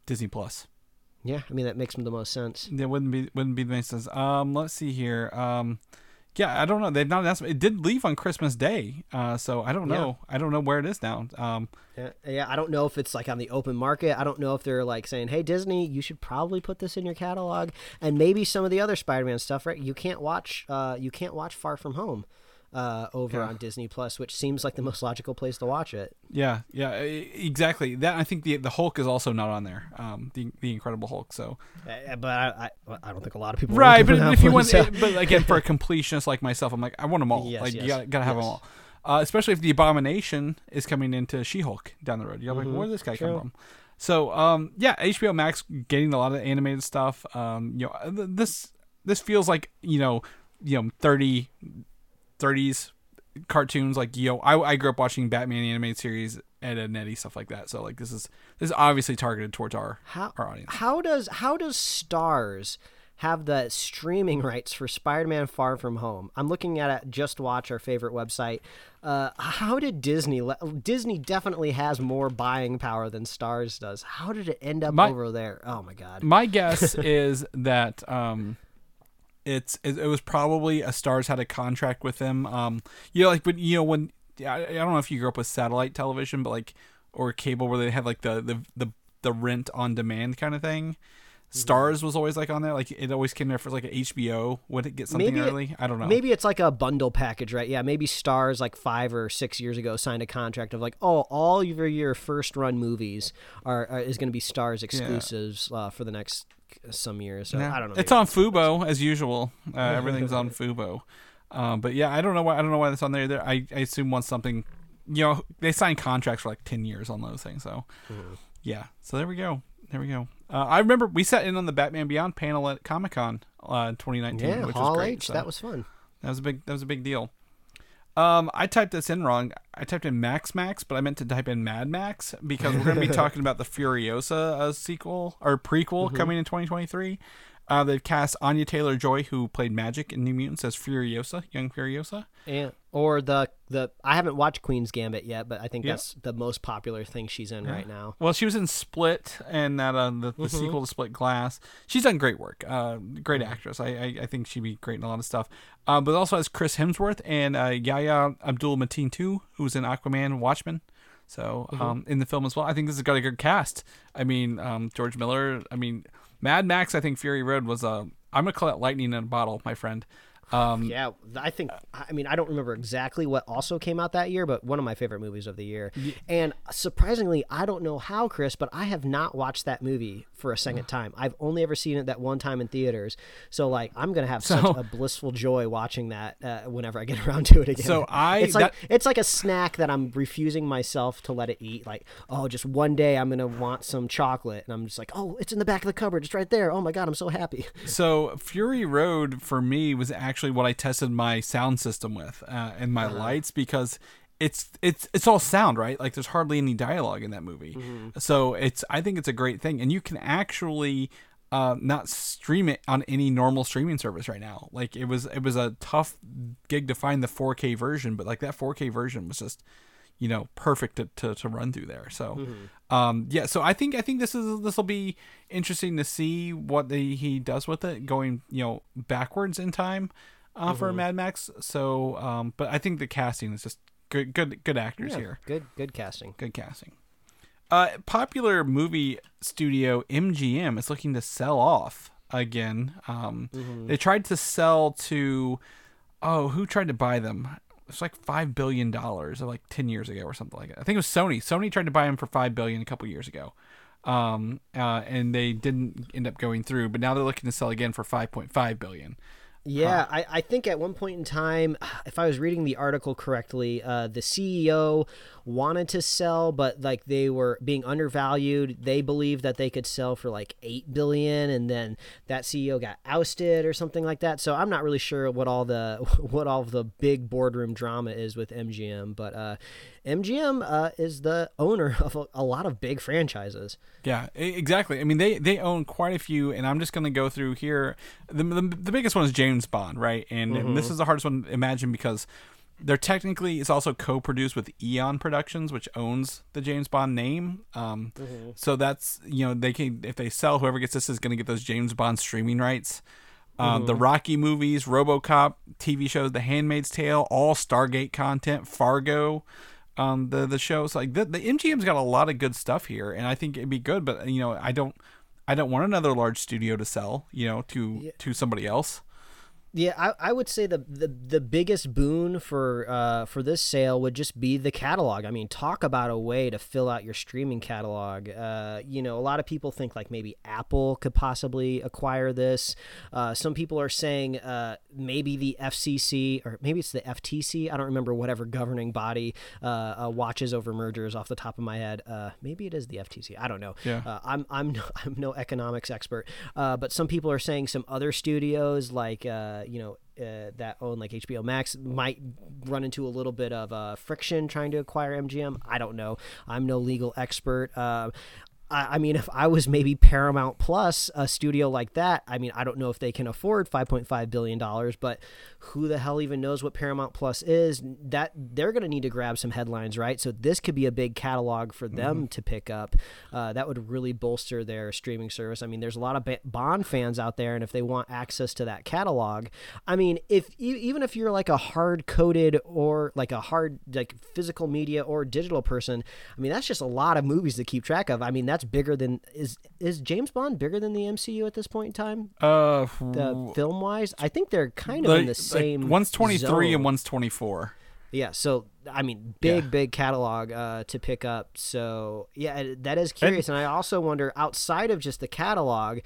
Disney Plus. Yeah, I mean that makes the most sense. That wouldn't be wouldn't be the most sense. Um, let's see here. Um, yeah, I don't know. They've not announced. It did leave on Christmas Day. Uh, so I don't know. I don't know where it is now. Um, Yeah, yeah, I don't know if it's like on the open market. I don't know if they're like saying, "Hey, Disney, you should probably put this in your catalog." And maybe some of the other Spider-Man stuff, right? You can't watch, uh, you can't watch Far From Home uh, over Yeah. on Disney Plus, which seems like the most logical place to watch it. yeah, yeah, exactly. That I think the the Hulk is also not on there. Um, the the Incredible Hulk. So Uh, but I, I, I don't think a lot of people right, but if you want, so- but again, for a completionist like myself, I'm like, I want them all. Yes, like you yes, gotta, gotta have yes. them all. Uh, especially if the Abomination is coming into She-Hulk down the road. You're like, where did this guy come Mm-hmm. From? So, um, yeah, HBO Max getting a lot of animated stuff. Um, you know, th- this this feels like you know, you know, 30, 30s cartoons. Like yo I, I grew up watching Batman animated series, Ed, Ed and stuff like that. So like this is this is obviously targeted towards our how our audience. how does how does Starz have the streaming rights for Spider-Man Far From Home? I'm looking at it. JustWatch our favorite website. Uh, how did Disney? let- Disney definitely has more buying power than Starz does. How did it end up My- over there? Oh my god. My guess is that um, it's it, it was probably a Starz had a contract with them. Um, you know, like when you know when I, I don't know if you grew up with satellite television, but like or cable where they had like the the the, the rent on demand kind of thing. Starz was always like on there, like it always came there for like HBO. Would it get something Maybe it- early? I don't know. Maybe it's like a bundle package, right? Yeah, maybe Starz like five or six years ago signed a contract of like, oh, all of your, your first run movies are, are is going to be Starz exclusives uh, for the next some years. So Yeah. I don't know. It's on Fubo as usual. Uh, everything's on Fubo. Um, but yeah, I don't know why. I don't know why that's on there. Either. I I assume once something, you know, they sign contracts for like ten years on those things. So Mm-hmm. yeah. So there we go. There we go. Uh, I remember we sat in on the Batman Beyond panel at Comic Con uh, 2019, yeah, which Hall was great. H. so That was fun. that was a big that was a big deal. Um, I typed this in wrong. I typed in Max Max, but I meant to type in Mad Max because we're going to be talking about the Furiosa uh, sequel or prequel Mm-hmm. coming in 2023. Uh, they've cast Anya Taylor Joy, who played Magik in New Mutants, as Furiosa, young Furiosa. And or the the I haven't watched Queen's Gambit yet, but I think Yeah. that's the most popular thing she's in right now. Well, she was in Split and that uh, the, Mm-hmm. sequel to Split Glass. She's done great work. Uh, great Mm-hmm. actress. I, I I think she'd be great in a lot of stuff. Uh, but also has Chris Hemsworth and uh, Yahya Abdul Mateen too, who's in Aquaman Watchmen. So Mm-hmm. um, in the film as well. I think this has got a good cast. I mean, um, George Miller. I mean, Mad Max. I think Fury Road was a. I'm gonna call it lightning in a bottle, my friend. Um, Yeah, I think. I mean, I don't remember exactly what also came out that year, but one of my favorite movies of the year. And surprisingly, I don't know how, Chris, but I have not watched that movie for a second time. I've only ever seen it that one time in theaters. So, like, I'm gonna have So- such a blissful joy watching that uh, whenever I get around to it again. So I- it's like that- it's like a snack that I'm refusing myself to let it eat. Like, oh, just one day I'm gonna want some chocolate, and I'm just like, oh, it's in the back of the cupboard, it's right there. Oh my god, I'm so happy. So Fury Road for me was actually what I tested my sound system with uh, and my lights because it's it's it's all sound right? Like there's hardly any dialogue in that movie. So it's I think it's a great thing. And you can actually uh, not stream it on any normal streaming service right now. Like it was it was a tough gig to find the 4K version but like that 4K version was just you know perfect to, to, to run through there. So um yeah so i think i think this is this will be interesting to see what the, he does with it going you know backwards in time uh, for mad max. So um but i think the casting is just good good good actors here. Good, good casting. good casting. Uh popular movie studio mgm is looking to sell off again. Um they tried to sell to oh who tried to buy them? It's like five billion dollars like 10 years ago or something like that. I think it was sony. Sony tried to buy them for five billion a couple years ago. Um uh and they didn't end up going through but now they're looking to sell again for 5.5 billion Yeah, I, I think at one point in time, if I was reading the article correctly, uh, the CEO wanted to sell, but like they were being undervalued. They believed that they could sell for like eight billion, and then that CEO got ousted or something like that. So I'm not really sure what all the what all the big boardroom drama is with MGM, but uh, MGM uh, is the owner of a, a, lot of big franchises. Yeah, exactly. I mean, they they own quite a few, and I'm just going to go through here. The, the, the biggest one is James Bond, right? And, mm-hmm. and this is the hardest one to imagine because they're technically it's also co-produced with Eon Productions, which owns the James Bond name. Um, mm-hmm. So that's you know they can if they sell whoever gets this is going to get those James Bond streaming rights. Um, mm-hmm. The Rocky movies, RoboCop, TV shows, The Handmaid's Tale, all Stargate content, Fargo, um, the the shows like the, the MGM's got a lot of good stuff here, and I think it'd be good. But you know, I don't I don't want another large studio to sell, you know, to yeah. to somebody else. Yeah, I, I would say the, the the biggest boon for uh, for this sale would just be the catalog. I mean, talk about a way to fill out your streaming catalog. Uh, you know, a lot of people think like maybe Apple could possibly acquire this. Uh, some people are saying uh, maybe the FCC or maybe it's the FTC. I don't remember whatever governing body uh, uh, watches over mergers off the top of my head. maybe it is the FTC. I don't know. Yeah. I'm I'm no, I'm no economics expert, but some people are saying some other studios like you know uh, that own like HBO Max might run into a little bit of uh, friction trying to acquire MGM. I don't know. I'm no legal expert. Uh, I, I mean, if I was maybe Paramount Plus, a studio like that, I mean, I don't know if they can afford 5.5 billion dollars, but who the hell even knows what Paramount Plus is? That they're going to need to grab some headlines, right? So this could be a big catalog for them mm-hmm. to pick up. Uh, that would really bolster their streaming service. I mean, there's a lot of Bond fans out there, and if they want access to that catalog, I mean, if even if you're like a hard coded or like a hard like physical media or digital person, I mean, that's just a lot of movies to keep track of. I mean, that's bigger than is is James Bond bigger than the MCU at this point in time? Uh, the film wise, I think they're kind of in the same. Like one's twenty three and one's twenty four. Yeah, so I mean, big, yeah. big catalog uh, to pick up. So yeah, that is curious, and, and I also wonder outside of just the catalog,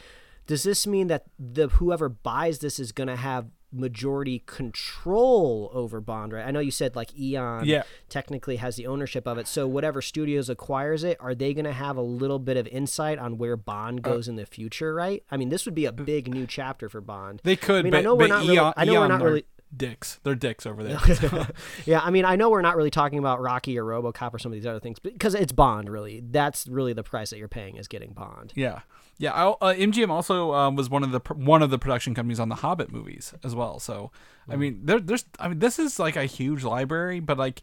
does this mean that the whoever buys this is going to have majority control over Bond, right? I know you said like Eon yeah. technically has the ownership of it. So whatever studios acquires it, are they going to have a little bit of insight on where Bond uh, goes uh, in the future, right? I mean, this would be a big new chapter for Bond. They could. I mean, but, I know we're not. Eon, really, I know Eon we're not really dicks. They're dicks over there. yeah, I mean, I know we're not really talking about Rocky or RoboCop or some of these other things because it's Bond. Really, that's really the price that you're paying is getting Bond. Yeah, yeah. Uh, MGM also um, was one of the one of the production companies on the Hobbit movies as well. So, mm. I mean, there, there's, I mean, this is like a huge library, but like,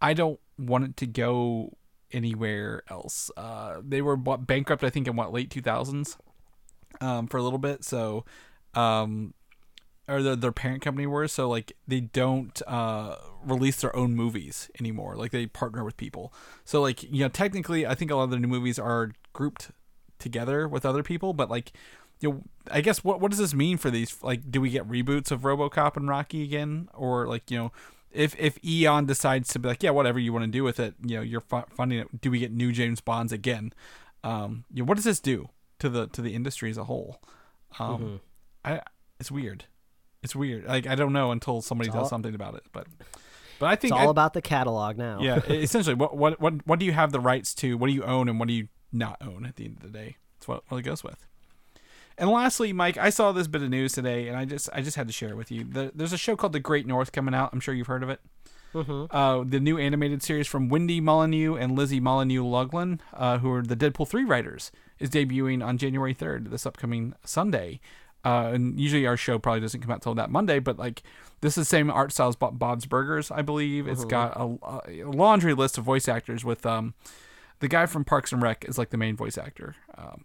I don't want it to go anywhere else. Uh, they were bankrupt, I think, in what late 2000s, um, for a little bit. So, um, or their, their parent company were so like they don't uh, release their own movies anymore. Like they partner with people. So like you know technically i think a lot of the new movies are grouped together with other people but like you know i guess what what does this mean for these like do we get reboots of robocop and rocky again? Or like you know if if eon decides to be like yeah whatever you want to do with it you know you're funding it do we get new james bonds again? Um you know what does this do to the to the industry as a whole? Um mm-hmm. i it's weird it's weird. Like I don't know until somebody does something about it. But but I think it's all I, about the catalog now. yeah, essentially, what what what what do you have the rights to? What do you own and what do you not own? At the end of the day, that's what it goes with. And lastly, Mike, I saw this bit of news today, and I just I just had to share it with you. The, there's a show called The Great North coming out. I'm sure you've heard of it. Mm-hmm. Uh, the new animated series from Wendy Molyneux and Lizzie Molyneux Logelin, uh, who are the Deadpool 3 writers, is debuting on January 3rd, this upcoming Sunday. Uh, and usually our show probably doesn't come out till that Monday, but like this is the same art style as Bob's Burgers, I believe. It's mm-hmm. got a, a, laundry list of voice actors with um, the guy from Parks and Rec is like the main voice actor. Um,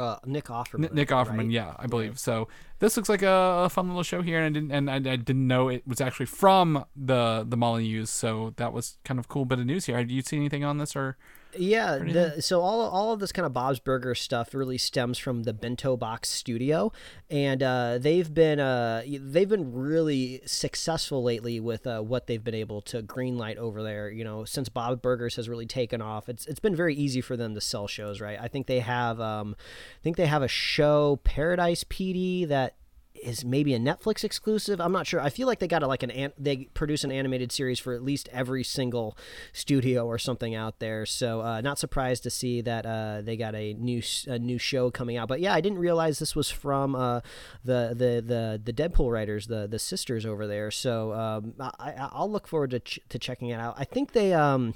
uh, Nick Offerman. Nick Offerman, right? yeah, I believe. Yeah. So this looks like a, a, fun little show here, and I didn't and I, I, didn't know it was actually from the the Molyneux, so that was kind of cool bit of news here. Did you see anything on this or? Yeah, the, so all all of this kind of Bob's Burger stuff really stems from the Bento Box Studio, and uh, they've been uh, they've been really successful lately with uh, what they've been able to greenlight over there. You know, since Bob's Burgers has really taken off, it's it's been very easy for them to sell shows. Right, I think they have um, I think they have a show Paradise PD that is maybe a Netflix exclusive. I'm not sure. I feel like they got a, like an, an they produce an animated series for at least every single studio or something out there. So uh, not surprised to see that uh, they got a new a new show coming out. But yeah, I didn't realize this was from uh, the the the the Deadpool writers, the the sisters over there. So um, I, I'll look forward to ch- to checking it out. I think they um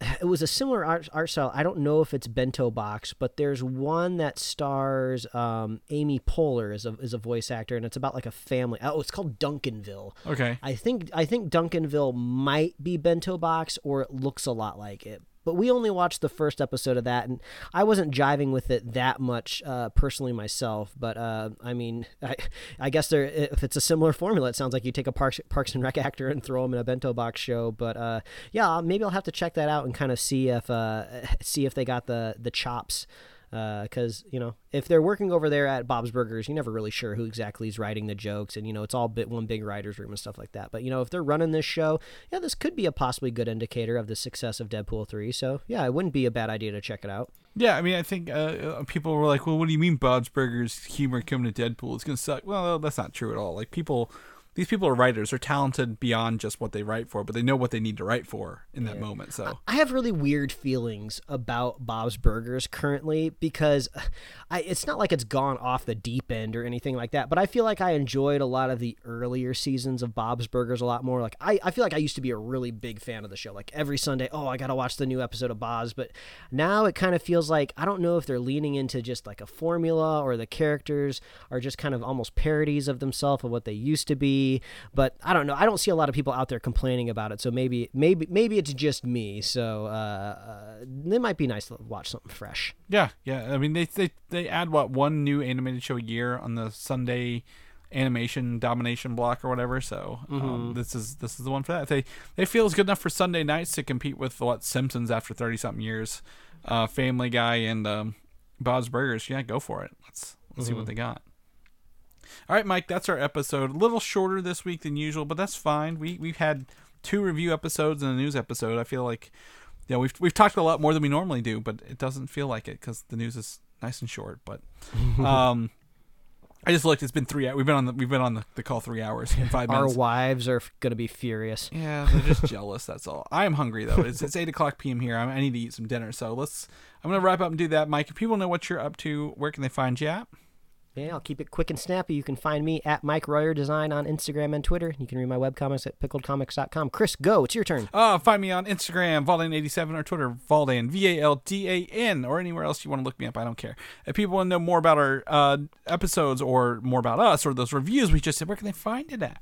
it was a similar art, art style. I don't know if it's Bento Box, but there's one that stars um, Amy Poehler as a, as a voice actor, and it's about like a family. Oh, it's called Duncanville. Okay. I think I think Duncanville might be Bento Box, or it looks a lot like it. But we only watched the first episode of that, and I wasn't jiving with it that much uh, personally myself. But uh, I mean, I, I guess there, if it's a similar formula, it sounds like you take a Parks, Parks and Rec actor and throw him in a bento box show. But uh, yeah, maybe I'll have to check that out and kind of see if uh, see if they got the the chops because uh, you know if they're working over there at Bob's Burgers, you're never really sure who exactly is writing the jokes, and you know it's all bit one big writers' room and stuff like that. But you know if they're running this show, yeah, this could be a possibly good indicator of the success of Deadpool three. So yeah, it wouldn't be a bad idea to check it out. Yeah, I mean, I think uh, people were like, "Well, what do you mean Bob's Burgers humor coming to Deadpool? It's gonna suck." Well, that's not true at all. Like people these people are writers. They're talented beyond just what they write for, but they know what they need to write for in that moment. So I have really weird feelings about Bob's Burgers currently because I, it's not like it's gone off the deep end or anything like that. But I feel like I enjoyed a lot of the earlier seasons of Bob's Burgers a lot more. Like I, I feel like I used to be a really big fan of the show. Like every Sunday, oh, I gotta watch the new episode of Bob's. But now it kind of feels like I don't know if they're leaning into just like a formula or the characters are just kind of almost parodies of themselves of what they used to be but I don't know. I don't see a lot of people out there complaining about it. So maybe maybe maybe it's just me. So uh, uh, it might be nice to watch something fresh. Yeah, yeah. I mean, they they they add what one new animated show a year on the Sunday animation domination block or whatever. So um, mm-hmm. this is this is the one for that. They they feel it's good enough for Sunday nights to compete with what Simpsons after thirty something years, uh, Family Guy and um, Bob's Burgers. Yeah, go for it. Let's let's mm-hmm. see what mm-hmm. they got. All right, Mike, that's our episode. A little shorter this week than usual, but that's fine. We we've had two review episodes and a news episode. I feel like yeah, we've we've talked a lot more than we normally do, but it doesn't feel like it because the news is nice and short. But um, I just looked. It's been three. We've been on the we've been on the, the call three hours in five minutes. Our wives are gonna be furious. Yeah, they're just jealous. That's all. I am hungry though. It's it's eight o'clock p.m. here. I need to eat some dinner. So let's. I'm gonna wrap up and do that, Mike. If people know what you're up to, where can they find you at? Yeah, I'll keep it quick and snappy. You can find me at Mike Royer Design on Instagram and Twitter. You can read my webcomics at pickledcomics.com. Chris, go. It's your turn. Uh, find me on Instagram, Valdan87, or Twitter, Valdan, V A L D A N, or anywhere else you want to look me up. I don't care. If people want to know more about our uh, episodes or more about us or those reviews we just said, where can they find it at?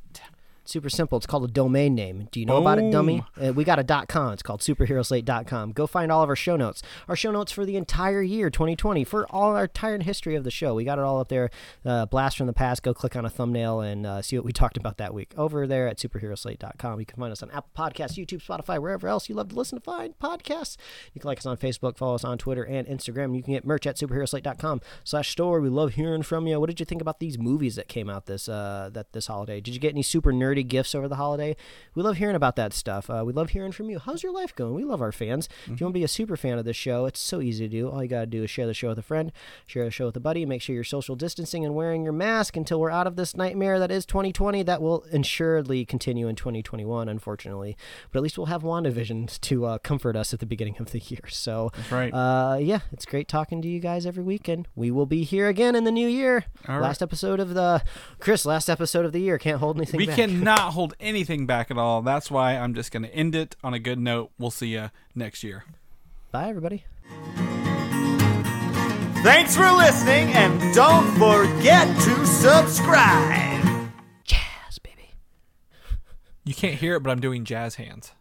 Super simple. It's called a domain name. Do you know Boom. about it, dummy? Uh, we got a dot .com. It's called superheroslate.com. Go find all of our show notes. Our show notes for the entire year 2020 for all our entire history of the show. We got it all up there. Uh, blast from the past. Go click on a thumbnail and uh, see what we talked about that week over there at superheroslate.com. You can find us on Apple Podcasts, YouTube, Spotify, wherever else you love to listen to find podcasts. You can like us on Facebook, follow us on Twitter and Instagram. You can get merch at superheroslate.com slash store. We love hearing from you. What did you think about these movies that came out this uh, that this holiday? Did you get any super nerdy gifts over the holiday. We love hearing about that stuff. Uh, we love hearing from you. How's your life going? We love our fans. Mm-hmm. If you want to be a super fan of this show, it's so easy to do. All you got to do is share the show with a friend, share the show with a buddy, make sure you're social distancing and wearing your mask until we're out of this nightmare that is 2020. That will assuredly continue in 2021, unfortunately. But at least we'll have WandaVision to uh, comfort us at the beginning of the year. So, That's right. Uh, yeah, it's great talking to you guys every weekend. We will be here again in the new year. All last right. episode of the Chris. Last episode of the year. Can't hold anything. We back. cannot hold hold anything back at all. That's why I'm just going to end it on a good note. We'll see you next year. Bye, everybody. Thanks for listening, and don't forget to subscribe. Jazz, baby. You can't hear it, but I'm doing jazz hands.